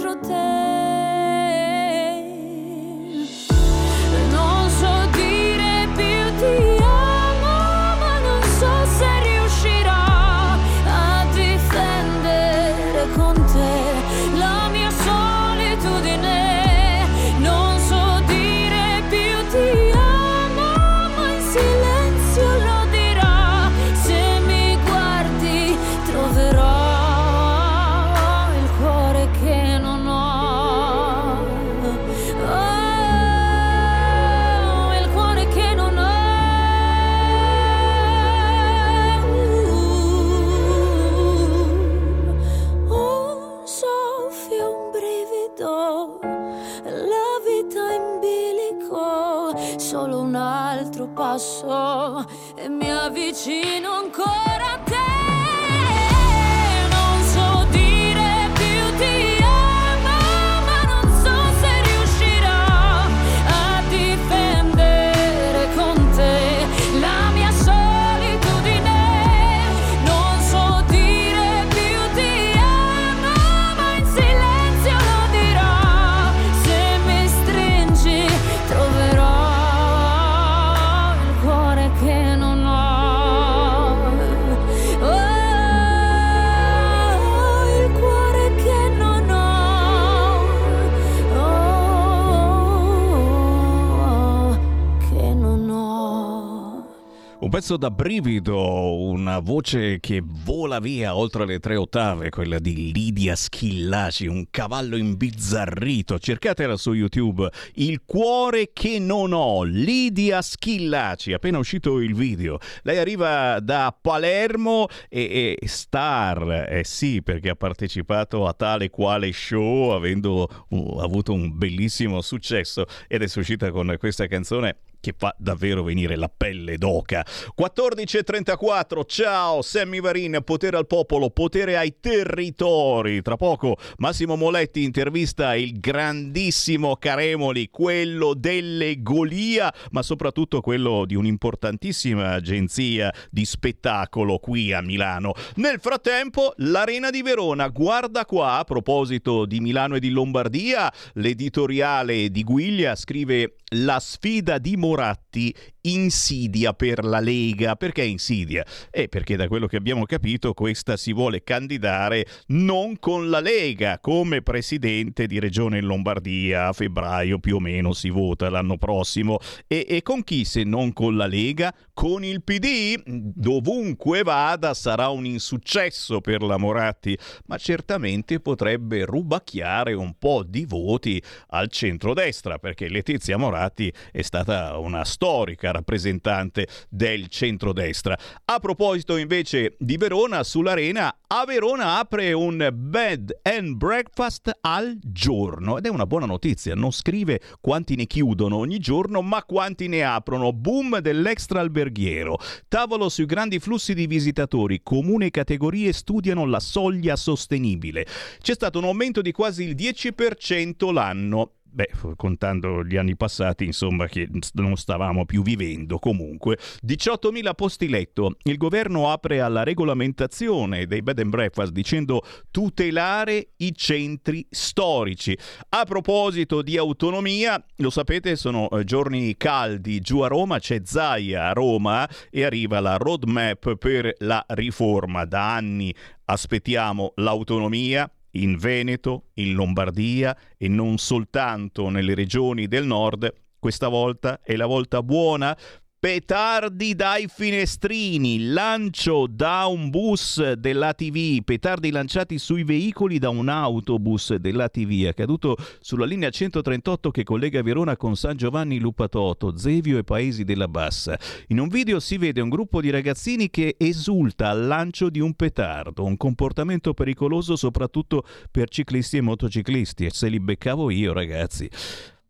Speaker 2: pezzo da brivido, una voce che vola via oltre le tre ottave, quella di Lidia Schillaci, un cavallo imbizzarrito. Cercatela su YouTube, Il cuore che non ho, Lidia Schillaci, appena uscito il video. Lei arriva da Palermo e, e star, eh sì, perché ha partecipato a tale quale show, avendo uh, avuto un bellissimo successo ed è uscita con questa canzone che fa davvero venire la pelle d'oca. 14.34, ciao Sammy Varin, potere al popolo, potere ai territori. Tra poco Massimo Moletti intervista il grandissimo Caremoli, quello delle Golia, ma soprattutto quello di un'importantissima agenzia di spettacolo qui a Milano. Nel frattempo, l'Arena di Verona, guarda qua, a proposito di Milano e di Lombardia, l'editoriale di Guiglia scrive la sfida di Moratti insidia per la Lega. Perché insidia? Eh, perché da quello che abbiamo capito questa si vuole candidare non con la Lega come presidente di Regione Lombardia. A febbraio più o meno si vota l'anno prossimo. E, e con chi se non con la Lega? Con il PD? Dovunque vada sarà un insuccesso per la Moratti, ma certamente potrebbe rubacchiare un po' di voti al centrodestra, perché Letizia Moratti è stata una storica rappresentante del centrodestra. A proposito invece di Verona, sull'arena, a Verona apre un bed and breakfast al giorno ed è una buona notizia, non scrive quanti ne chiudono ogni giorno, ma quanti ne aprono. Boom dell'extra alberghiero. Tavolo sui grandi flussi di visitatori, comune e categorie studiano la soglia sostenibile. C'è stato un aumento di quasi il 10% l'anno beh, contando gli anni passati, insomma, che non stavamo più vivendo comunque. 18.000 posti letto. Il governo apre alla regolamentazione dei bed and breakfast dicendo tutelare i centri storici. A proposito di autonomia, lo sapete, sono eh, giorni caldi giù a Roma, c'è Zaia a Roma e arriva la roadmap per la riforma. Da anni aspettiamo l'autonomia, in Veneto, in Lombardia e non soltanto nelle regioni del nord. Questa volta è la volta buona. Petardi dai finestrini, lancio da un bus dell'ATV, petardi lanciati sui veicoli da un autobus dell'ATV, accaduto sulla linea 138 che collega Verona con San Giovanni Lupatoto, Zevio e Paesi della Bassa. In un video si vede un gruppo di ragazzini che esulta al lancio di un petardo, un comportamento pericoloso soprattutto per ciclisti e motociclisti, e se li beccavo io ragazzi.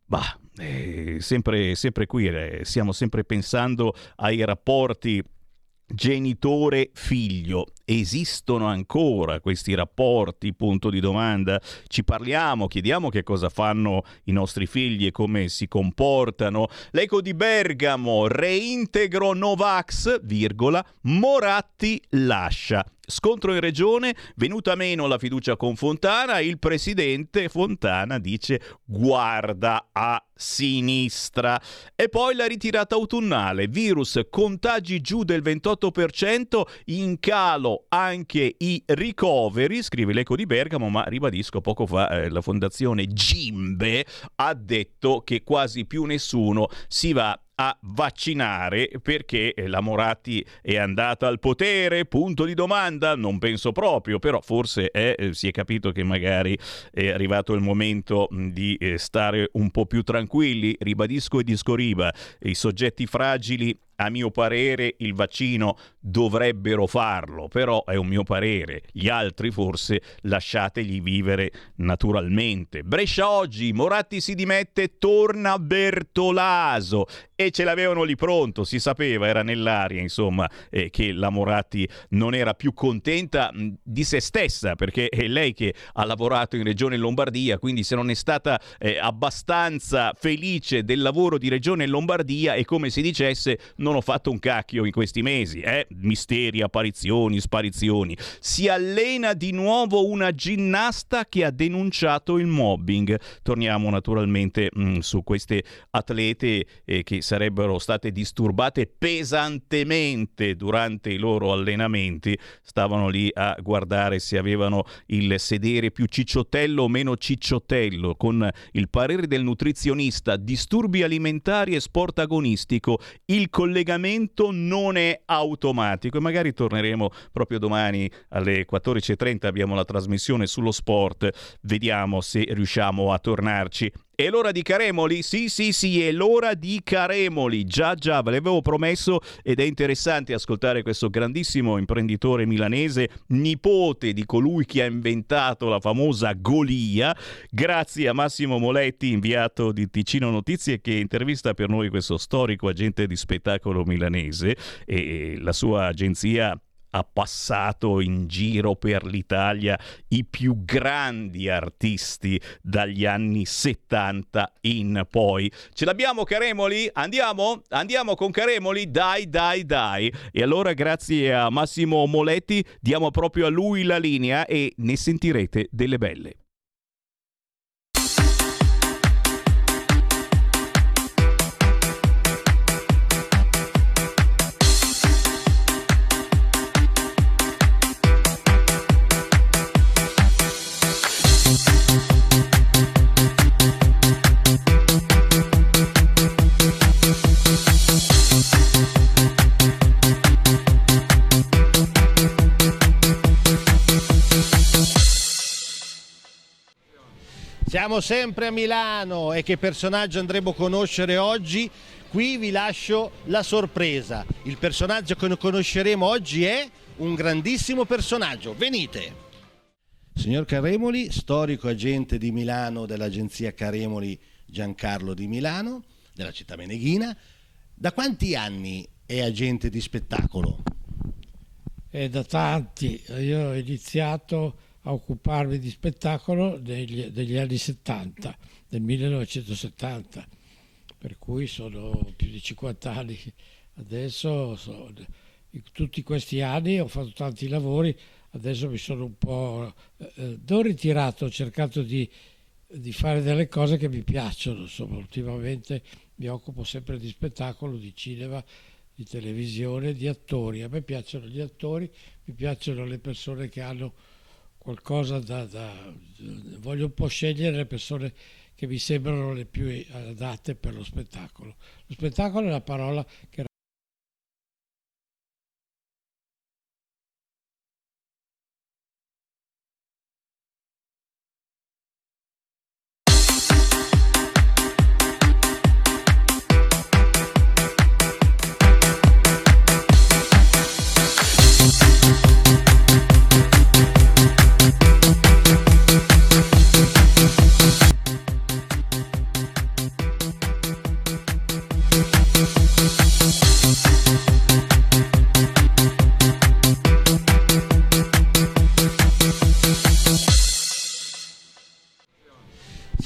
Speaker 2: Bah, eh, sempre, sempre qui, eh, stiamo sempre pensando ai rapporti genitore-figlio. Esistono ancora questi rapporti? Punto di domanda. Ci parliamo, chiediamo che cosa fanno i nostri figli e come si comportano. L'eco di Bergamo, reintegro Novax, virgola, Moratti lascia. Scontro in regione, venuta meno la fiducia con Fontana, il presidente Fontana dice guarda a sinistra. E poi la ritirata autunnale, virus, contagi giù del 28%, in calo anche i ricoveri, scrive l'Eco di Bergamo, ma ribadisco poco fa eh, la fondazione Gimbe ha detto che quasi più nessuno si va a vaccinare perché la Moratti è andata al potere? Punto di domanda, non penso proprio, però forse è, eh, si è capito che magari è arrivato il momento di eh, stare un po' più tranquilli. Ribadisco e discoriba, i soggetti fragili a mio parere il vaccino dovrebbero farlo, però è un mio parere. Gli altri forse lasciategli vivere naturalmente. Brescia oggi, Moratti si dimette, torna Bertolaso e ce l'avevano lì pronto, si sapeva, era nell'aria insomma eh, che la Moratti non era più contenta mh, di se stessa perché è lei che ha lavorato in Regione Lombardia, quindi se non è stata eh, abbastanza felice del lavoro di Regione Lombardia è come se dicesse non ho fatto un cacchio in questi mesi, eh? misteri, apparizioni, sparizioni. Si allena di nuovo una ginnasta che ha denunciato il mobbing. Torniamo naturalmente mh, su queste atlete eh, che sarebbero state disturbate pesantemente durante i loro allenamenti. Stavano lì a guardare se avevano il sedere più cicciottello o meno cicciottello, con il parere del nutrizionista, disturbi alimentari e sport agonistico. Il collega collegamento non è automatico e magari torneremo proprio domani alle 14.30 abbiamo la trasmissione sullo sport, vediamo se riusciamo a tornarci. È l'ora di Caremoli? Sì, sì, sì, è l'ora di Caremoli. Già, già, ve l'avevo promesso ed è interessante ascoltare questo grandissimo imprenditore milanese, nipote di colui che ha inventato la famosa Golia. Grazie a Massimo Moletti, inviato di Ticino Notizie, che intervista per noi questo storico agente di spettacolo milanese e la sua agenzia ha passato in giro per l'Italia i più grandi artisti dagli anni 70 in poi. Ce l'abbiamo Caremoli? Andiamo? Andiamo con Caremoli? Dai, dai, dai. E allora grazie a Massimo Moletti diamo proprio a lui la linea e ne sentirete delle belle.
Speaker 24: Siamo sempre a Milano e che personaggio andremo a conoscere oggi? Qui vi lascio la sorpresa. Il personaggio che conosceremo oggi è un grandissimo personaggio. Venite! Signor Caremoli, storico agente di Milano dell'agenzia Caremoli Giancarlo di Milano, della città meneghina, da quanti anni è agente di spettacolo?
Speaker 25: È da tanti, io ho iniziato a occuparmi di spettacolo degli, degli anni 70, del 1970, per cui sono più di 50 anni. Adesso, so- in tutti questi anni ho fatto tanti lavori, adesso mi sono un po' eh, eh, non ritirato, ho cercato di, di fare delle cose che mi piacciono, insomma, ultimamente mi occupo sempre di spettacolo, di cinema, di televisione, di attori. A me piacciono gli attori, mi piacciono le persone che hanno qualcosa da, da- voglio un po' scegliere le persone che mi sembrano le più adatte per lo spettacolo. Lo spettacolo è la parola che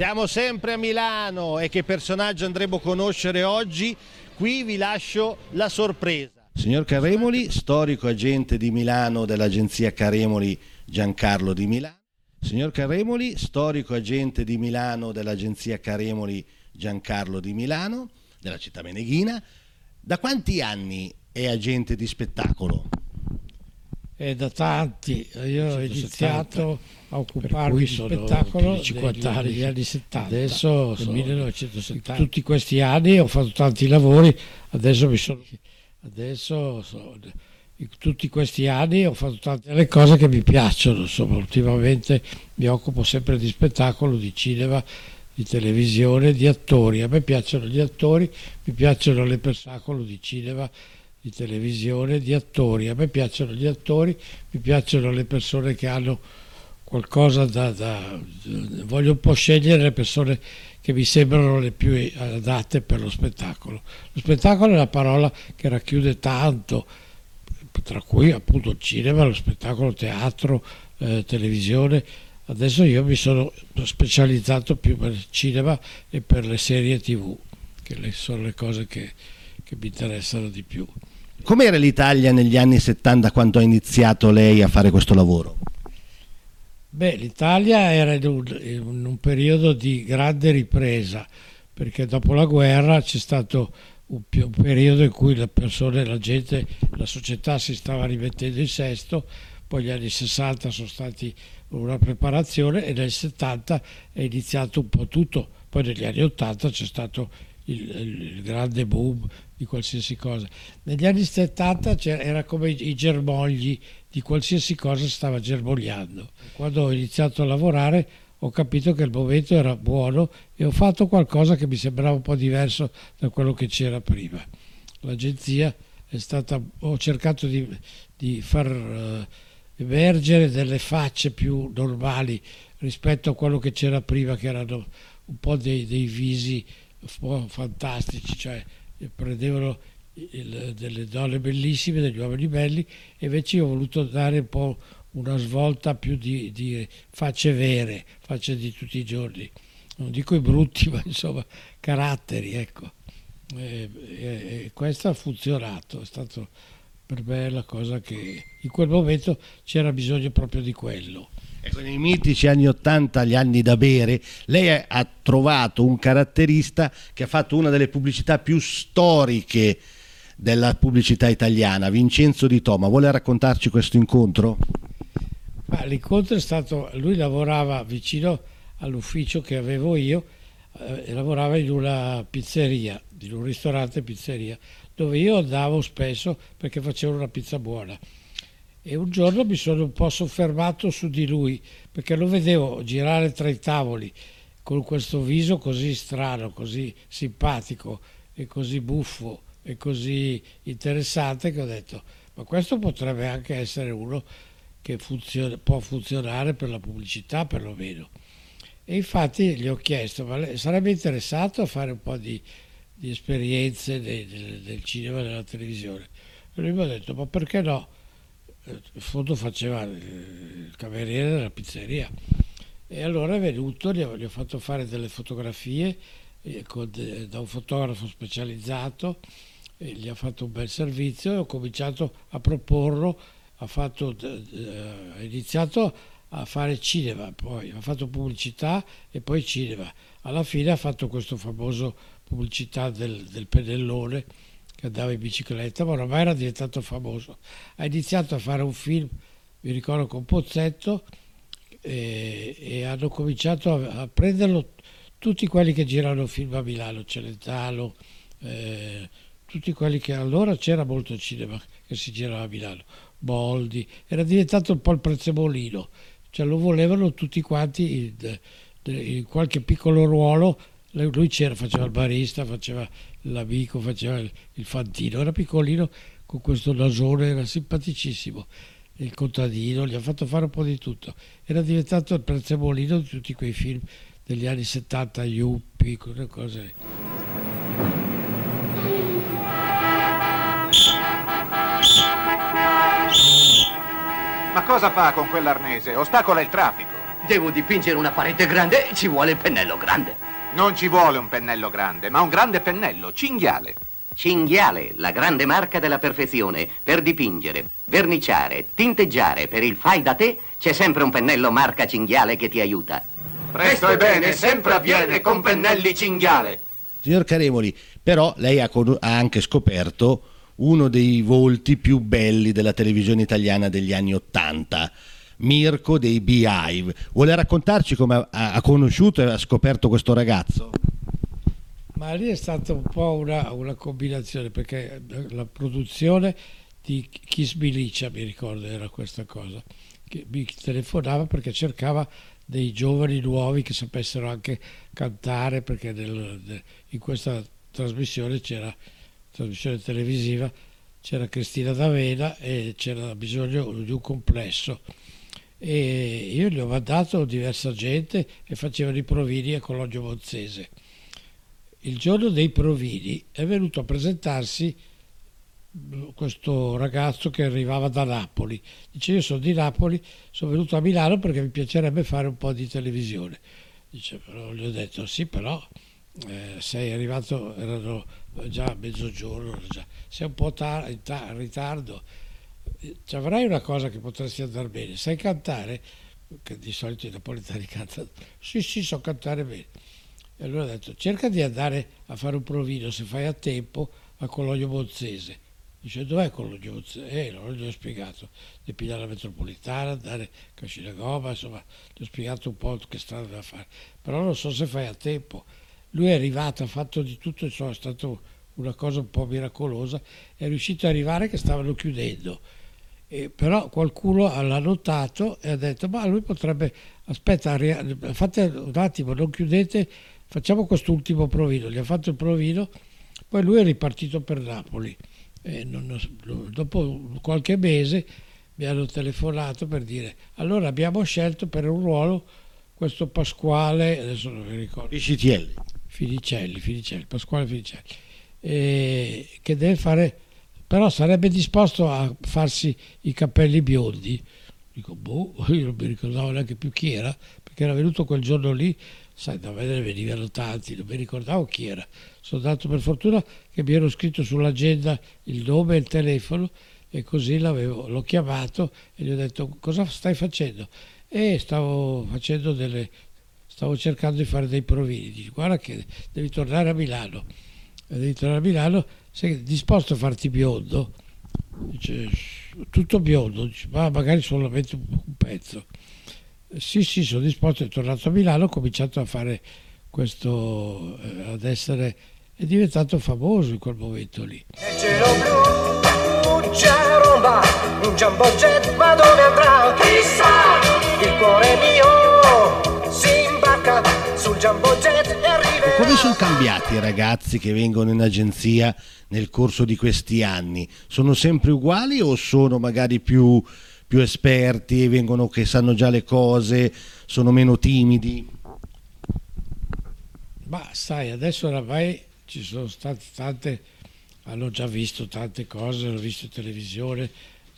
Speaker 24: Siamo sempre a Milano e che personaggio andremo a conoscere oggi? Qui vi lascio la sorpresa. Signor Caremoli, storico agente di Milano dell'agenzia Caremoli Giancarlo di Milano. Signor Caremoli, storico agente di Milano dell'agenzia Caremoli Giancarlo di Milano, della città meneghina. Da quanti anni è agente di spettacolo?
Speaker 25: è da tanti, io ho
Speaker 24: 170,
Speaker 25: iniziato a occuparmi di
Speaker 24: sono
Speaker 25: spettacolo
Speaker 24: più di 50
Speaker 25: negli,
Speaker 24: anni.
Speaker 25: negli anni 70,
Speaker 24: Adesso sono-
Speaker 25: 1970. In tutti questi anni ho fatto tanti lavori, adesso mi sono... Adesso so- in tutti questi anni ho fatto tante le cose che mi piacciono, insomma, ultimamente mi occupo sempre di spettacolo, di cinema, di televisione, di attori. A me piacciono gli attori, mi piacciono le persone di cinema, di televisione, di attori. A me piacciono gli attori, mi piacciono le persone che hanno qualcosa da, da- voglio un po' scegliere le persone che mi sembrano le più adatte per lo spettacolo. Lo spettacolo è una parola che racchiude tanto, tra cui appunto il cinema, lo spettacolo, teatro, eh, televisione. Adesso io mi sono specializzato più per il cinema e per le serie tv, che le- sono le cose che, che mi interessano di più.
Speaker 24: Com'era l'Italia negli anni 70 quando ha iniziato lei a fare questo lavoro?
Speaker 25: Beh, l'Italia era in un, periodo di grande ripresa, perché dopo la guerra c'è stato un, un periodo in cui le persone, la gente, la società si stava rimettendo in sesto, poi gli anni 60 sono stati una preparazione e nel 70 è iniziato un po' tutto, poi negli anni 80 c'è stato il, il- grande boom di qualsiasi cosa. Negli anni 70 c'era- era come i, germogli di qualsiasi cosa stava germogliando. Quando ho iniziato a lavorare ho capito che il momento era buono e ho fatto qualcosa che mi sembrava un po' diverso da quello che c'era prima. L'agenzia è stata, ho cercato di, di far eh, emergere delle facce più normali rispetto a quello che c'era prima, che erano un po' dei, dei visi fantastici, cioè prendevano il- delle donne bellissime, degli uomini belli, e invece io ho voluto dare un po' una svolta più di, di facce vere, facce di tutti i giorni. Non dico i brutti, ma insomma caratteri, ecco. E, e- e questo ha funzionato, è stato per me la cosa che in quel momento c'era bisogno proprio di quello.
Speaker 24: Ecco, nei mitici anni 80, gli anni da bere, lei ha trovato un caratterista che ha fatto una delle pubblicità più storiche della pubblicità italiana, Vincenzo Di Toma. Vuole raccontarci questo incontro?
Speaker 25: Ma l'incontro è stato, lui lavorava vicino all'ufficio che avevo io, eh, lavorava in una pizzeria, in un ristorante pizzeria, dove io andavo spesso perché facevano una pizza buona. E un giorno mi sono un po' soffermato su di lui, perché lo vedevo girare tra i tavoli con questo viso così strano, così simpatico e così buffo e così interessante che ho detto, ma questo potrebbe anche essere uno che funziona- può funzionare per la pubblicità perlomeno. E infatti gli ho chiesto, ma sarebbe interessato a fare un po' di, di esperienze de- de- del cinema e della televisione? E lui mi ha detto, ma perché no? In fondo faceva il cameriere della pizzeria. E allora è venuto, gli ho, gli ho fatto fare delle fotografie con da un fotografo specializzato, gli ha fatto un bel servizio e ho cominciato a proporlo, ha, fatto, ha iniziato a fare cinema, poi ha fatto pubblicità e poi cinema. Alla fine ha fatto questo famoso pubblicità del, del pennellone che andava in bicicletta, ma ormai era diventato famoso. Ha iniziato a fare un film, mi ricordo con Pozzetto, e, e hanno cominciato a, a prenderlo tutti quelli che girano film a Milano, Celentano, eh, tutti quelli che allora c'era molto cinema che si girava a Milano, Boldi, era diventato un po' il prezzemolino, cioè lo volevano tutti quanti in, in qualche piccolo ruolo, lui c'era, faceva il barista, faceva l'amico, faceva il, fantino, era piccolino con questo nasone, era simpaticissimo il contadino, gli ha fatto fare un po' di tutto. Era diventato il prezzemolino di tutti quei film degli anni 70, Yuppie, quelle cose. lì.
Speaker 26: Ma cosa fa con quell'arnese? Ostacola il traffico.
Speaker 16: Devo dipingere una parete grande, ci vuole il pennello grande.
Speaker 26: Non ci vuole un pennello grande, ma un grande pennello, cinghiale.
Speaker 27: Cinghiale, la grande marca della perfezione. Per dipingere, verniciare, tinteggiare per il fai da te, c'è sempre un pennello marca Cinghiale che ti aiuta.
Speaker 26: Presto e bene, sempre avviene con pennelli cinghiale.
Speaker 24: Signor Caremoli, però lei ha, con- ha anche scoperto uno dei volti più belli della televisione italiana degli anni Ottanta, Mirko dei Beehive. Vuole raccontarci come ha, conosciuto e ha scoperto questo ragazzo?
Speaker 25: Ma lì è stata un po' una, una combinazione perché la produzione di Kiss Milicia, mi ricordo, era questa cosa, che mi telefonava perché cercava dei giovani nuovi che sapessero anche cantare perché nel- in questa trasmissione c'era trasmissione televisiva c'era Cristina D'Avena e c'era bisogno di un complesso e io gli ho mandato diversa gente e facevano i provini a Cologno Monzese il giorno dei provini è venuto a presentarsi questo ragazzo che arrivava da Napoli. Dice io sono di Napoli, sono venuto a Milano perché mi piacerebbe fare un po' di televisione. Dice però gli ho detto sì però eh, sei arrivato, erano già mezzogiorno, già, sei un po' tar- in, ta- in ritardo. Ci avrai una cosa che potresti andare bene, sai cantare? Che di solito i napoletani cantano, sì sì so cantare bene. E allora ho detto cerca di andare a fare un provino se fai a tempo a Cologno Monzese. Dice dov'è Cologno Monzese? Eh, non gli ho spiegato, di pigliare la metropolitana, andare a Cascinagoma, insomma, gli ho spiegato un po' che strada da fare. Però non so se fai a tempo. lui è arrivato, ha fatto di tutto, insomma, è stata una cosa un po' miracolosa, è riuscito ad arrivare che stavano chiudendo. E però qualcuno l'ha notato e ha detto ma lui potrebbe aspetta fate un attimo non chiudete facciamo quest'ultimo provino. Gli ha fatto il provino poi lui è ripartito per Napoli. Non- dopo qualche mese mi hanno telefonato per dire allora abbiamo scelto per un ruolo questo Pasquale adesso non mi ricordo.
Speaker 24: Piscitielli.
Speaker 25: Finicelli, Finicelli Pasquale Finicelli eh, che deve fare però sarebbe disposto a farsi i capelli biondi. Dico boh io non mi ricordavo neanche più chi era perché era venuto quel giorno lì sai da ne venivano tanti non mi ricordavo chi era. Sono andato per fortuna che mi ero scritto sull'agenda il nome e il telefono e così l'ho chiamato e gli ho detto cosa stai facendo? E stavo facendo delle stavo cercando di fare dei provini. Dice guarda che devi tornare a Milano devi tornare a Milano sei disposto a farti biondo dice tutto biondo dice, ma magari solamente un pezzo sì sì sono disposto è tornato a Milano ho cominciato a fare questo eh, ad essere è diventato famoso in quel momento lì
Speaker 5: Nel cielo blu c'è romba, un jumbo jet ma dove andrà? Chissà, il cuore mio si imbarca sul jumbo jet.
Speaker 24: Come sono cambiati i ragazzi che vengono in agenzia nel corso di questi anni? Sono sempre uguali o sono magari più, più esperti e vengono che sanno già le cose, sono meno timidi?
Speaker 25: Ma sai, adesso oramai ci sono state tante, hanno già visto tante cose, hanno visto televisione,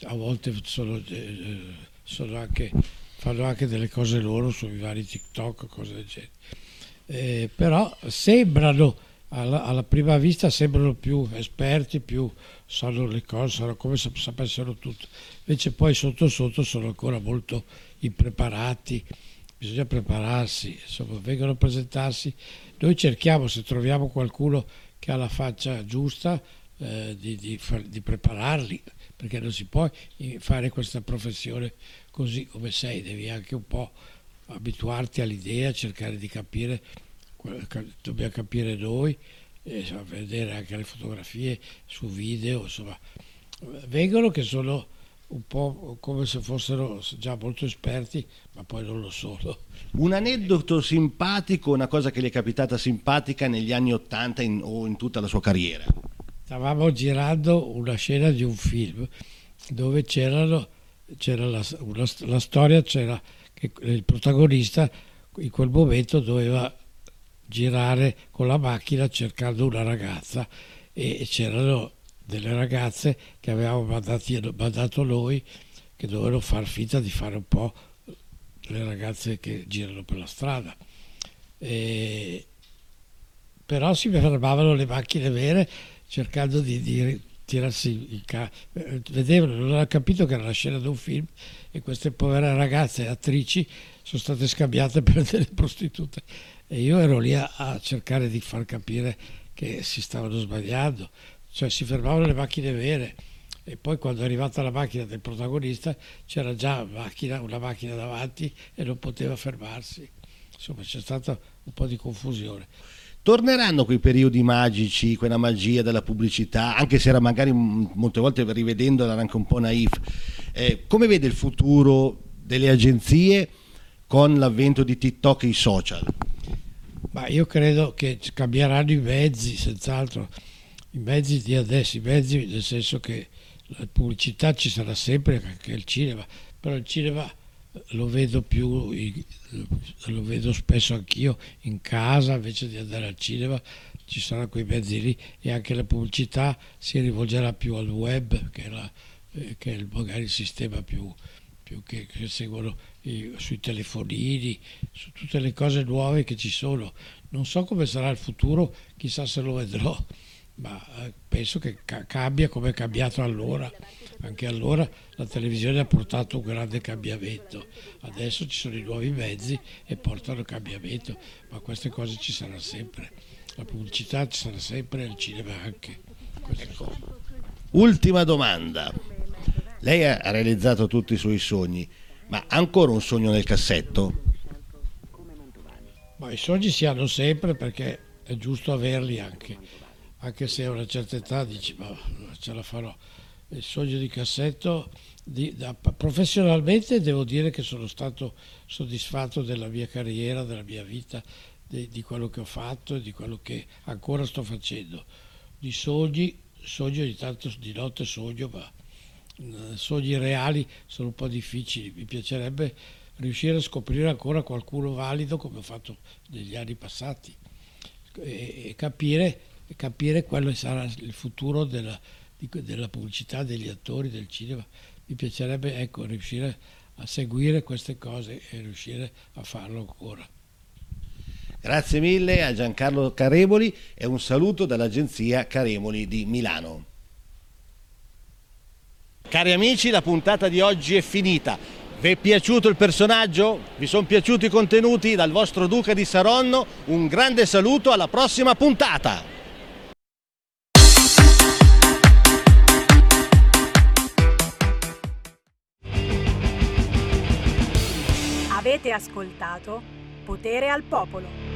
Speaker 25: a volte sono, eh, sono anche, fanno anche delle cose loro sui vari TikTok, cose del genere. Eh, però sembrano, alla, alla prima vista, sembrano più esperti, più sanno le cose, sanno come se sapessero tutto. Invece poi sotto sotto sono ancora molto impreparati, bisogna prepararsi, insomma, vengono a presentarsi. Noi cerchiamo, se troviamo qualcuno che ha la faccia giusta, eh, di, di di prepararli, perché non si può eh, fare questa professione così come sei, devi anche un po' abituarti all'idea, cercare di capire, dobbiamo capire noi, e, insomma, vedere anche le fotografie su video, insomma, vengono che sono un po' come se fossero già molto esperti, ma poi non lo sono.
Speaker 24: Un aneddoto simpatico, una cosa che gli è capitata simpatica negli anni Ottanta o in tutta la sua carriera?
Speaker 25: Stavamo girando una scena di un film dove c'erano, c'era la, una- la storia, c'era che il protagonista in quel momento doveva girare con la macchina cercando una ragazza e c'erano delle ragazze che avevamo mandati- mandato noi che dovevano far finta di fare un po' le ragazze che girano per la strada. E- però si fermavano le macchine vere cercando di, di tirarsi in ca- eh, vedevano, non hanno capito che era la scena di un film e queste povere ragazze attrici sono state scambiate per delle prostitute. E io ero lì a, a cercare di far capire che si stavano sbagliando. Cioè si fermavano le macchine vere. E poi quando è arrivata la macchina del protagonista c'era già macchina- una macchina davanti e non poteva fermarsi. Insomma c'è stata un po' di confusione.
Speaker 24: Torneranno quei periodi magici, quella magia della pubblicità, anche se era magari molte volte rivedendola anche un po' naif. Eh, come vede il futuro delle agenzie con l'avvento di TikTok e i social?
Speaker 25: Ma io credo che cambieranno i mezzi, senz'altro, i mezzi di adesso, i mezzi nel senso che la pubblicità ci sarà sempre anche il cinema, però il cinema eh, lo vedo più, in- lo vedo spesso anch'io in casa invece di andare al cinema, ci saranno quei mezzi lì. E anche la pubblicità si rivolgerà più al web che la- eh, che è magari il sistema più, più che, che seguono i- sui telefonini, su tutte le cose nuove che ci sono. Non so come sarà il futuro, chissà se lo vedrò, ma eh, penso che ca- cambia come è cambiato allora. Anche allora la televisione ha portato un grande cambiamento. Adesso ci sono i nuovi mezzi e portano cambiamento, ma queste cose ci saranno sempre. La pubblicità ci sarà sempre il cinema anche. Questo-
Speaker 24: Ultima domanda. Lei ha realizzato tutti i suoi sogni, ma ha ancora un sogno nel cassetto?
Speaker 25: Ma i sogni si hanno sempre perché è giusto averli anche, anche se a una certa età dici ma ce la farò. Il sogno di cassetto, di- da- professionalmente devo dire che sono stato soddisfatto della mia carriera, della mia vita, di, di quello che ho fatto e di quello che ancora sto facendo. Di sogni, sogno ogni tanto di notte sogno, ma sogni reali sono un po' difficili. Mi piacerebbe riuscire a scoprire ancora qualcuno valido come ho fatto negli anni passati e, e capire, capire quello che sarà il futuro della, della pubblicità, degli attori, del cinema. Mi piacerebbe ecco, riuscire a seguire queste cose e riuscire a farlo ancora.
Speaker 24: Grazie mille a Giancarlo Caremoli e un saluto dall'agenzia Caremoli di Milano. Cari amici, la puntata di oggi è finita. Vi è piaciuto il personaggio? Vi sono piaciuti i contenuti? Dal vostro Duca di Saronno un grande saluto, alla prossima puntata!
Speaker 28: Avete ascoltato Potere al Popolo.